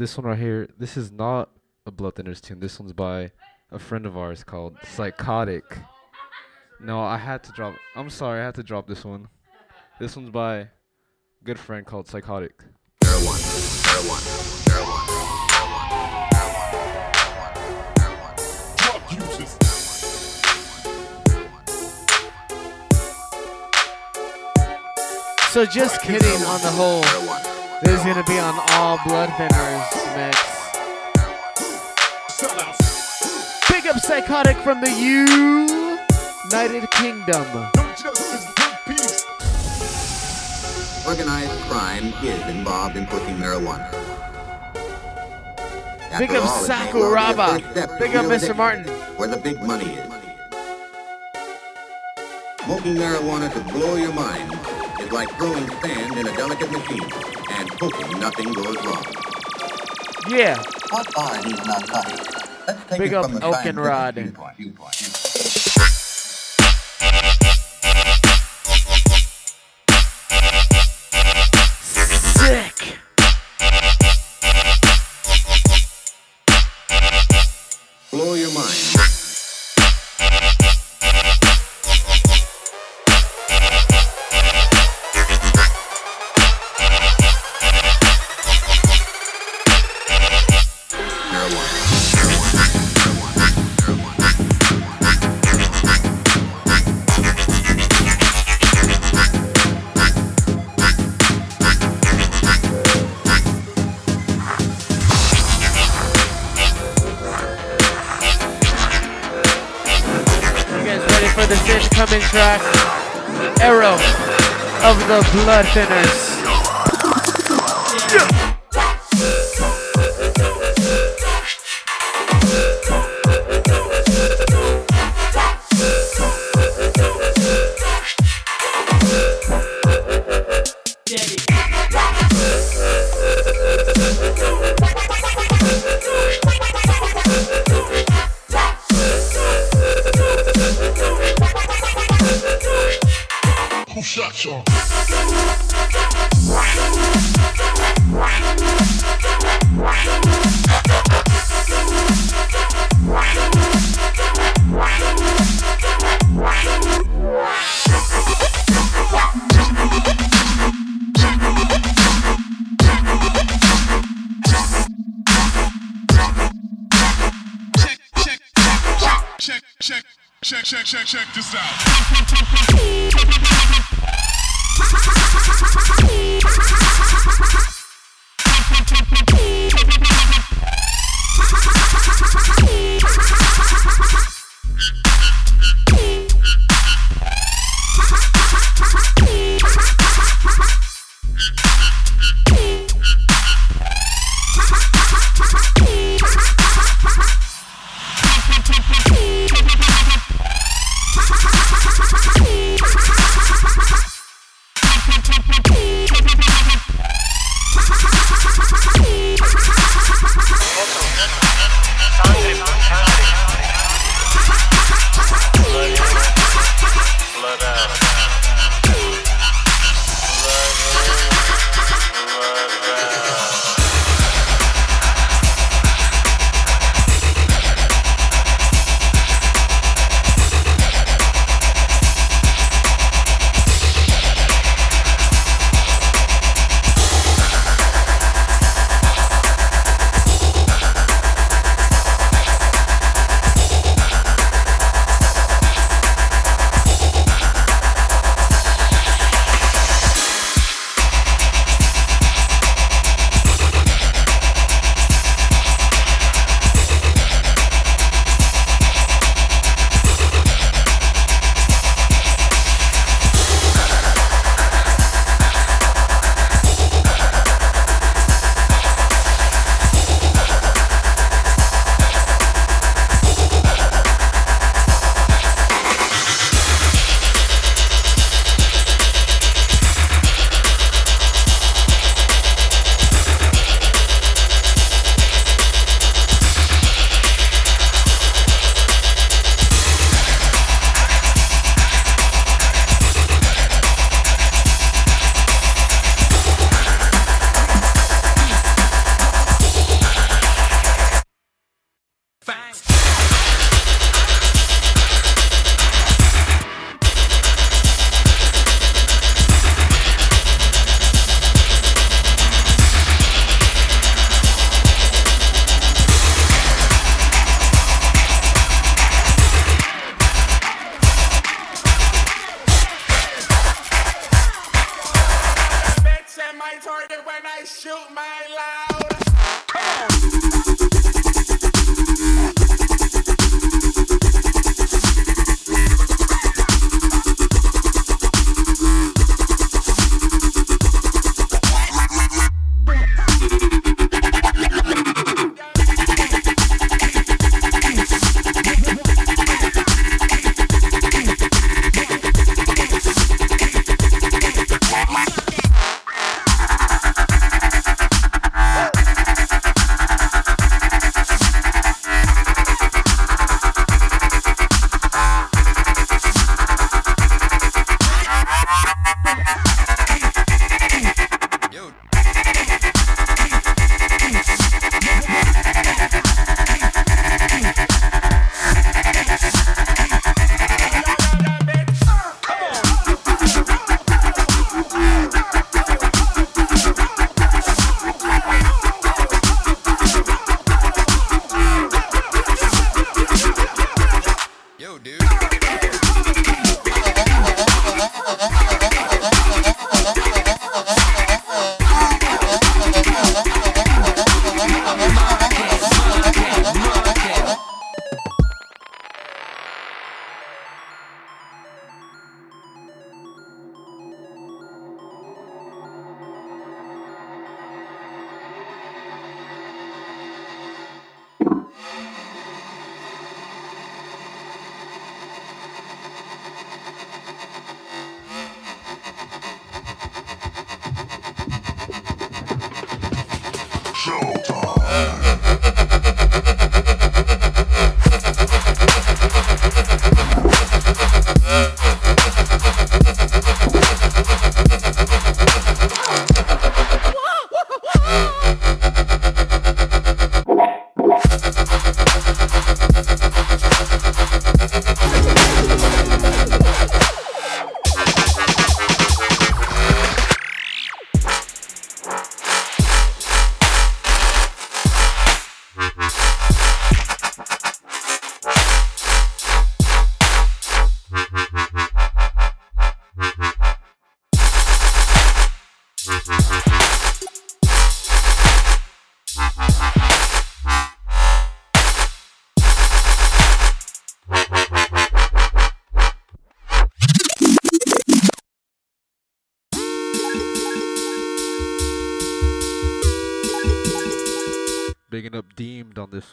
This one right here. This is not a BloodThinnerz tune. This one's by a friend of ours called Psychotic. No, I had to drop. I'm sorry, I had to drop this one. This one's by a good friend called Psychotic. So just kidding on the whole. This is gonna be on all BloodThinnerz mix. Big up Psychotic from the United Kingdom. Organized crime is involved in pushing marijuana. Big up all, it may well be a Sakuraba. Big up Mr. Martin. Where the big money is. Smoking marijuana to blow your mind is like throwing sand in a delicate machine hoping nothing goes wrong. Yeah. What are these narcotics? Let's take Big it up from a Elkenrod. scientific viewpoint. viewpoint.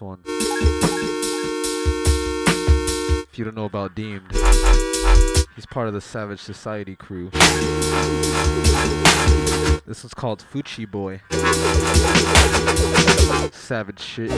One. If you don't know about Deemed, he's part of the Savage Society crew. This one's called Fuchi Boy. Savage shit.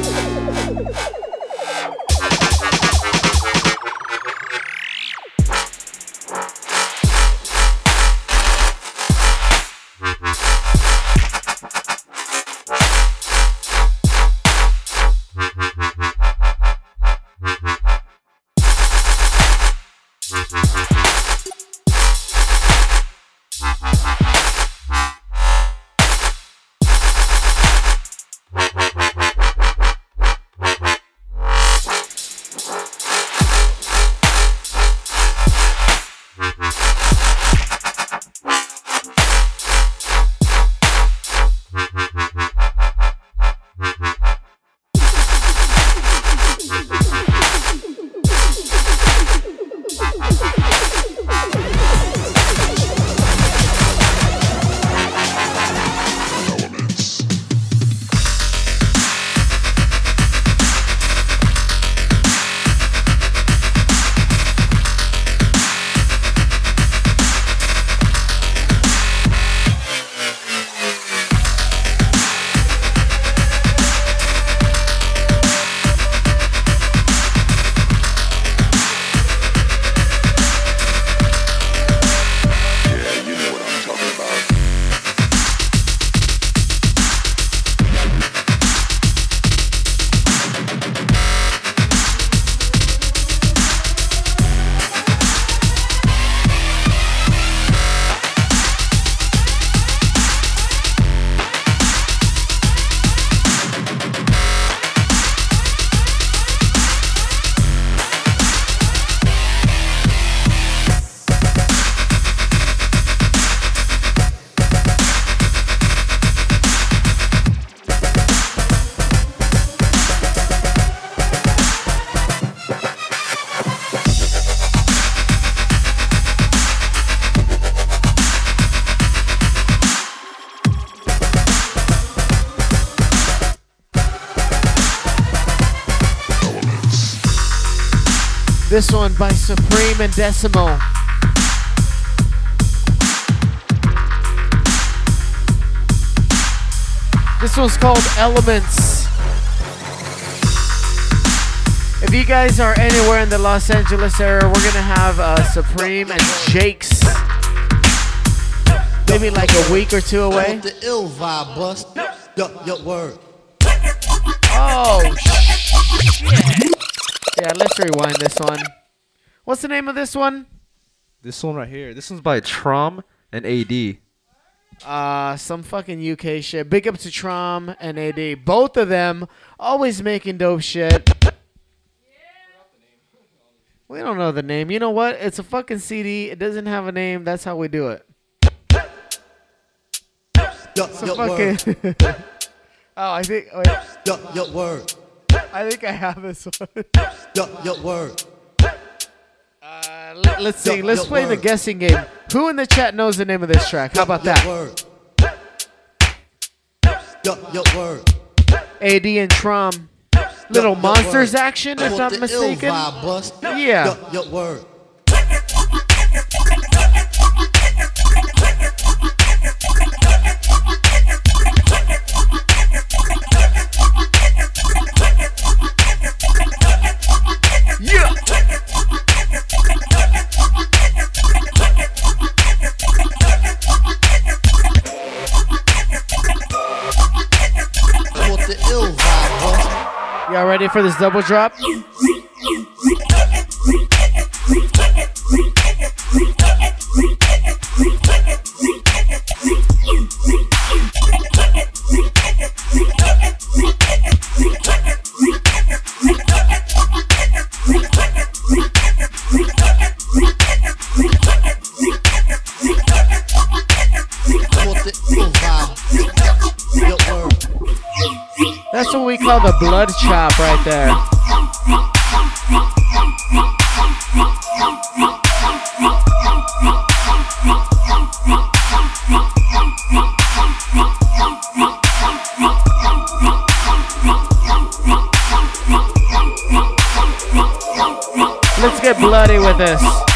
Supreme and Decimal. This one's called Elements. If you guys are anywhere in the Los Angeles area, we're gonna have uh, Supreme and Jake's. Maybe like a week or two away. The ill vibe bust. Yo, yo, word. Oh shit! Yeah, let's rewind this one. What's the name of this one? This one right here. This one's by Trom and AD. Uh, some fucking UK shit. Big up to Trom and AD. Both of them always making dope shit. We don't know the name. You know what? It's a fucking CD. It doesn't have a name. That's how we do it. Yo, It's a fucking. <laughs> oh, I think. Wait. Yo, yo, word. I think I have this one. Yo, yo, word. Uh, let, us see. Yo, Let's yo, play the guessing game. Who in the chat knows the name of this track? How about yo, that? Word. Yo, yo, word. AD and Trom. Little monsters action, if not mistaken. vibe. Yeah. Yo, yo, word. Yeah. Y'all ready for this double drop? That's what we call the blood chop right there. Let's get bloody with this.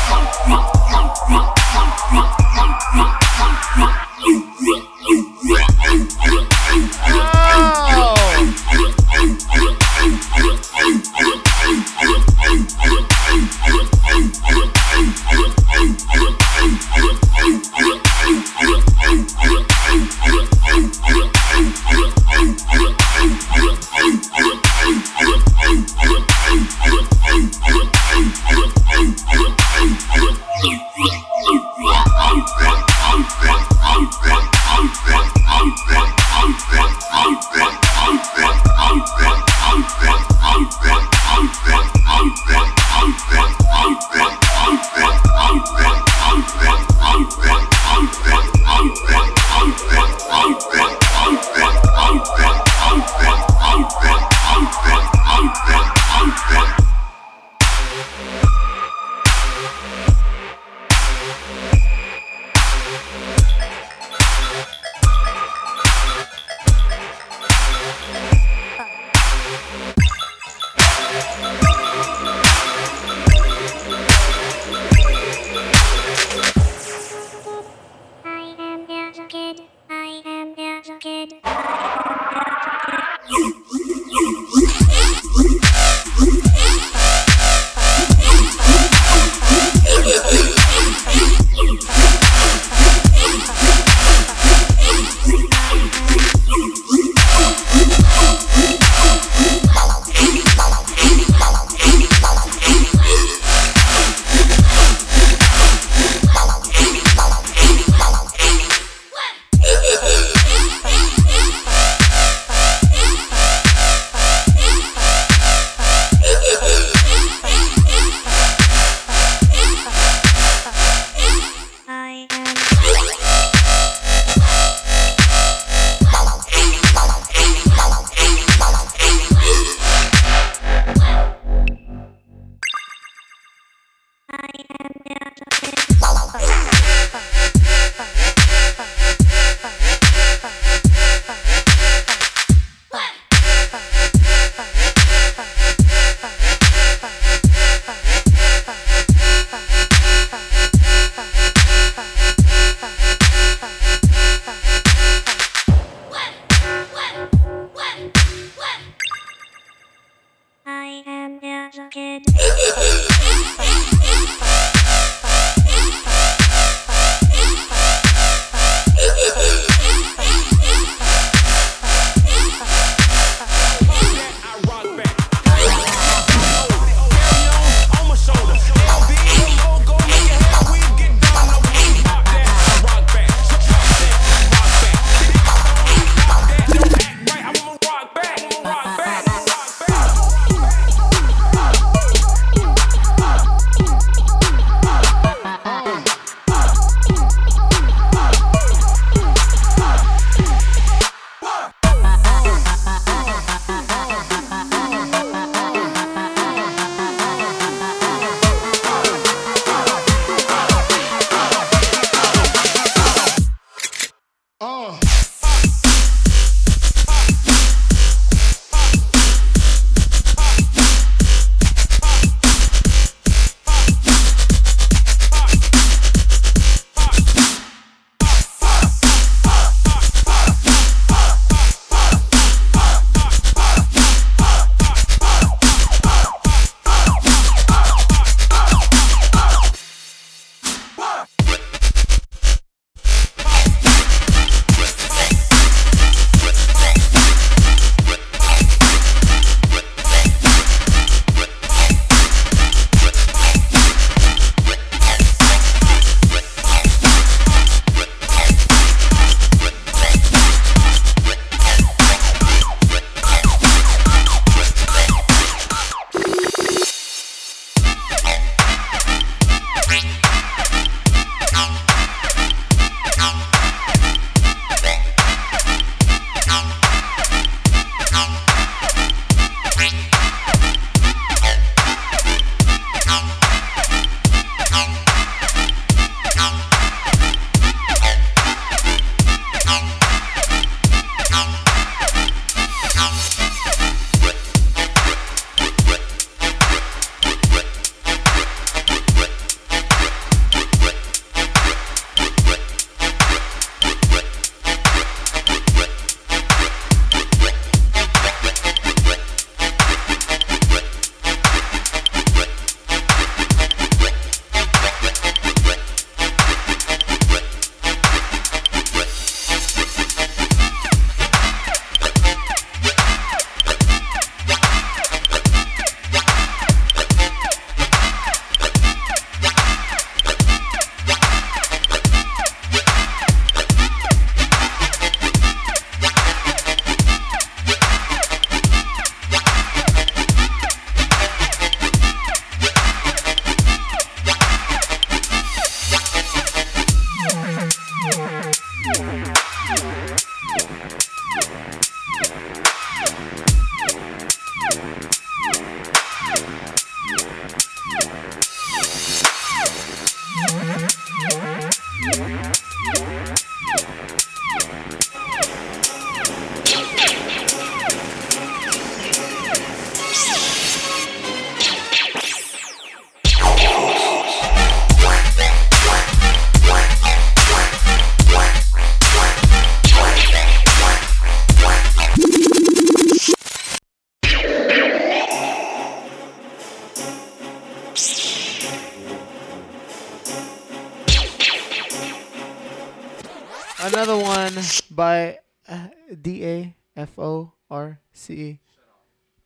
D A F O R C E.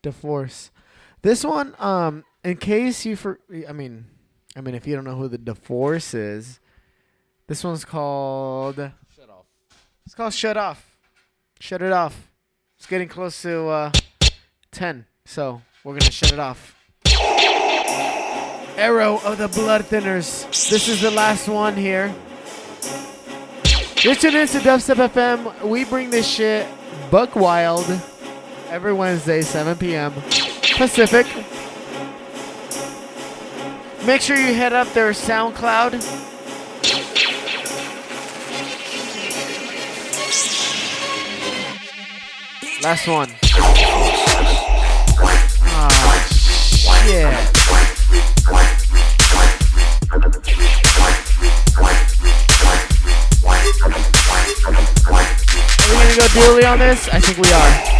DeForce. This one, um, in case you for, I mean, I mean, if you don't know who the DeForce is, this one's called. Shut off. It's called Shut Off. Shut it off. It's getting close to uh, 10, so we're gonna shut it off. Aero of the BloodThinnerz. This is the last one here. You're tuned in to Dubstep FM. We bring this shit buck wild every Wednesday, 7 p.m. Pacific. Make sure you head up their SoundCloud. Last one. Ah, shit. Go dually on this? I think we are.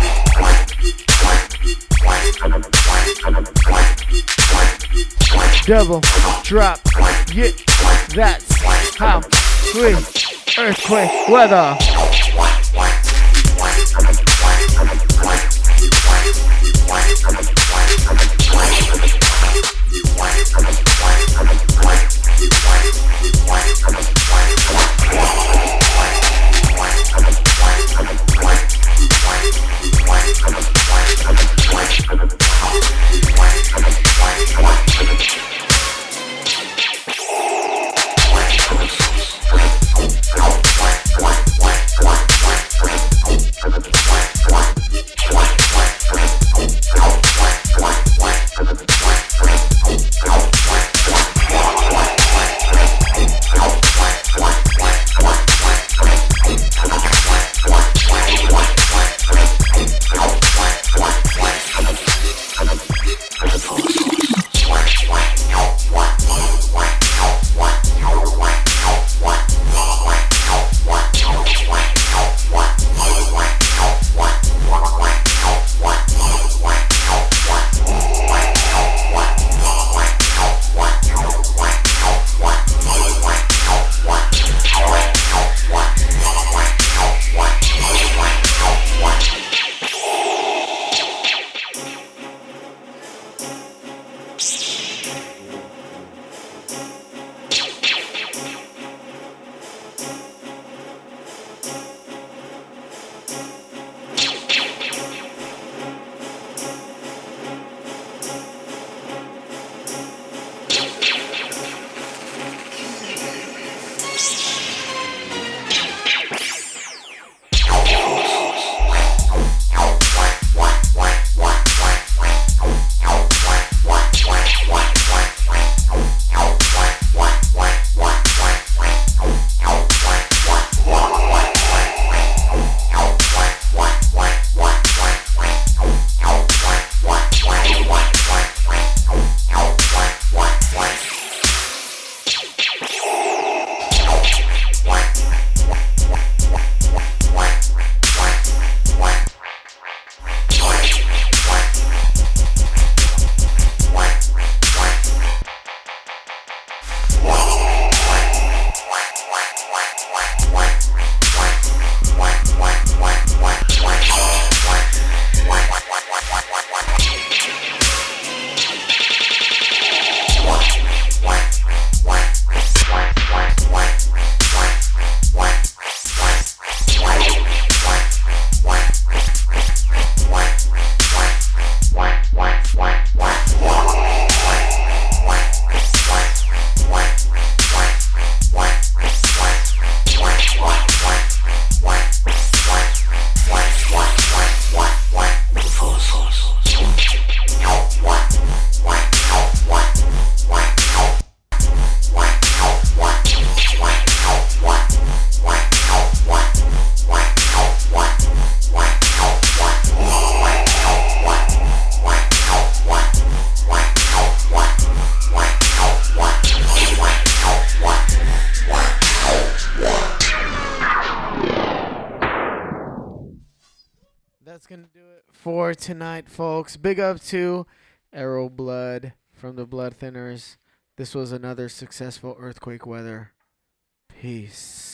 Double drop, yeah, that's how we earthquake weather. That's folks. Big up to Aero Blood from the BloodThinnerz. This was another successful earthquake weather. Peace.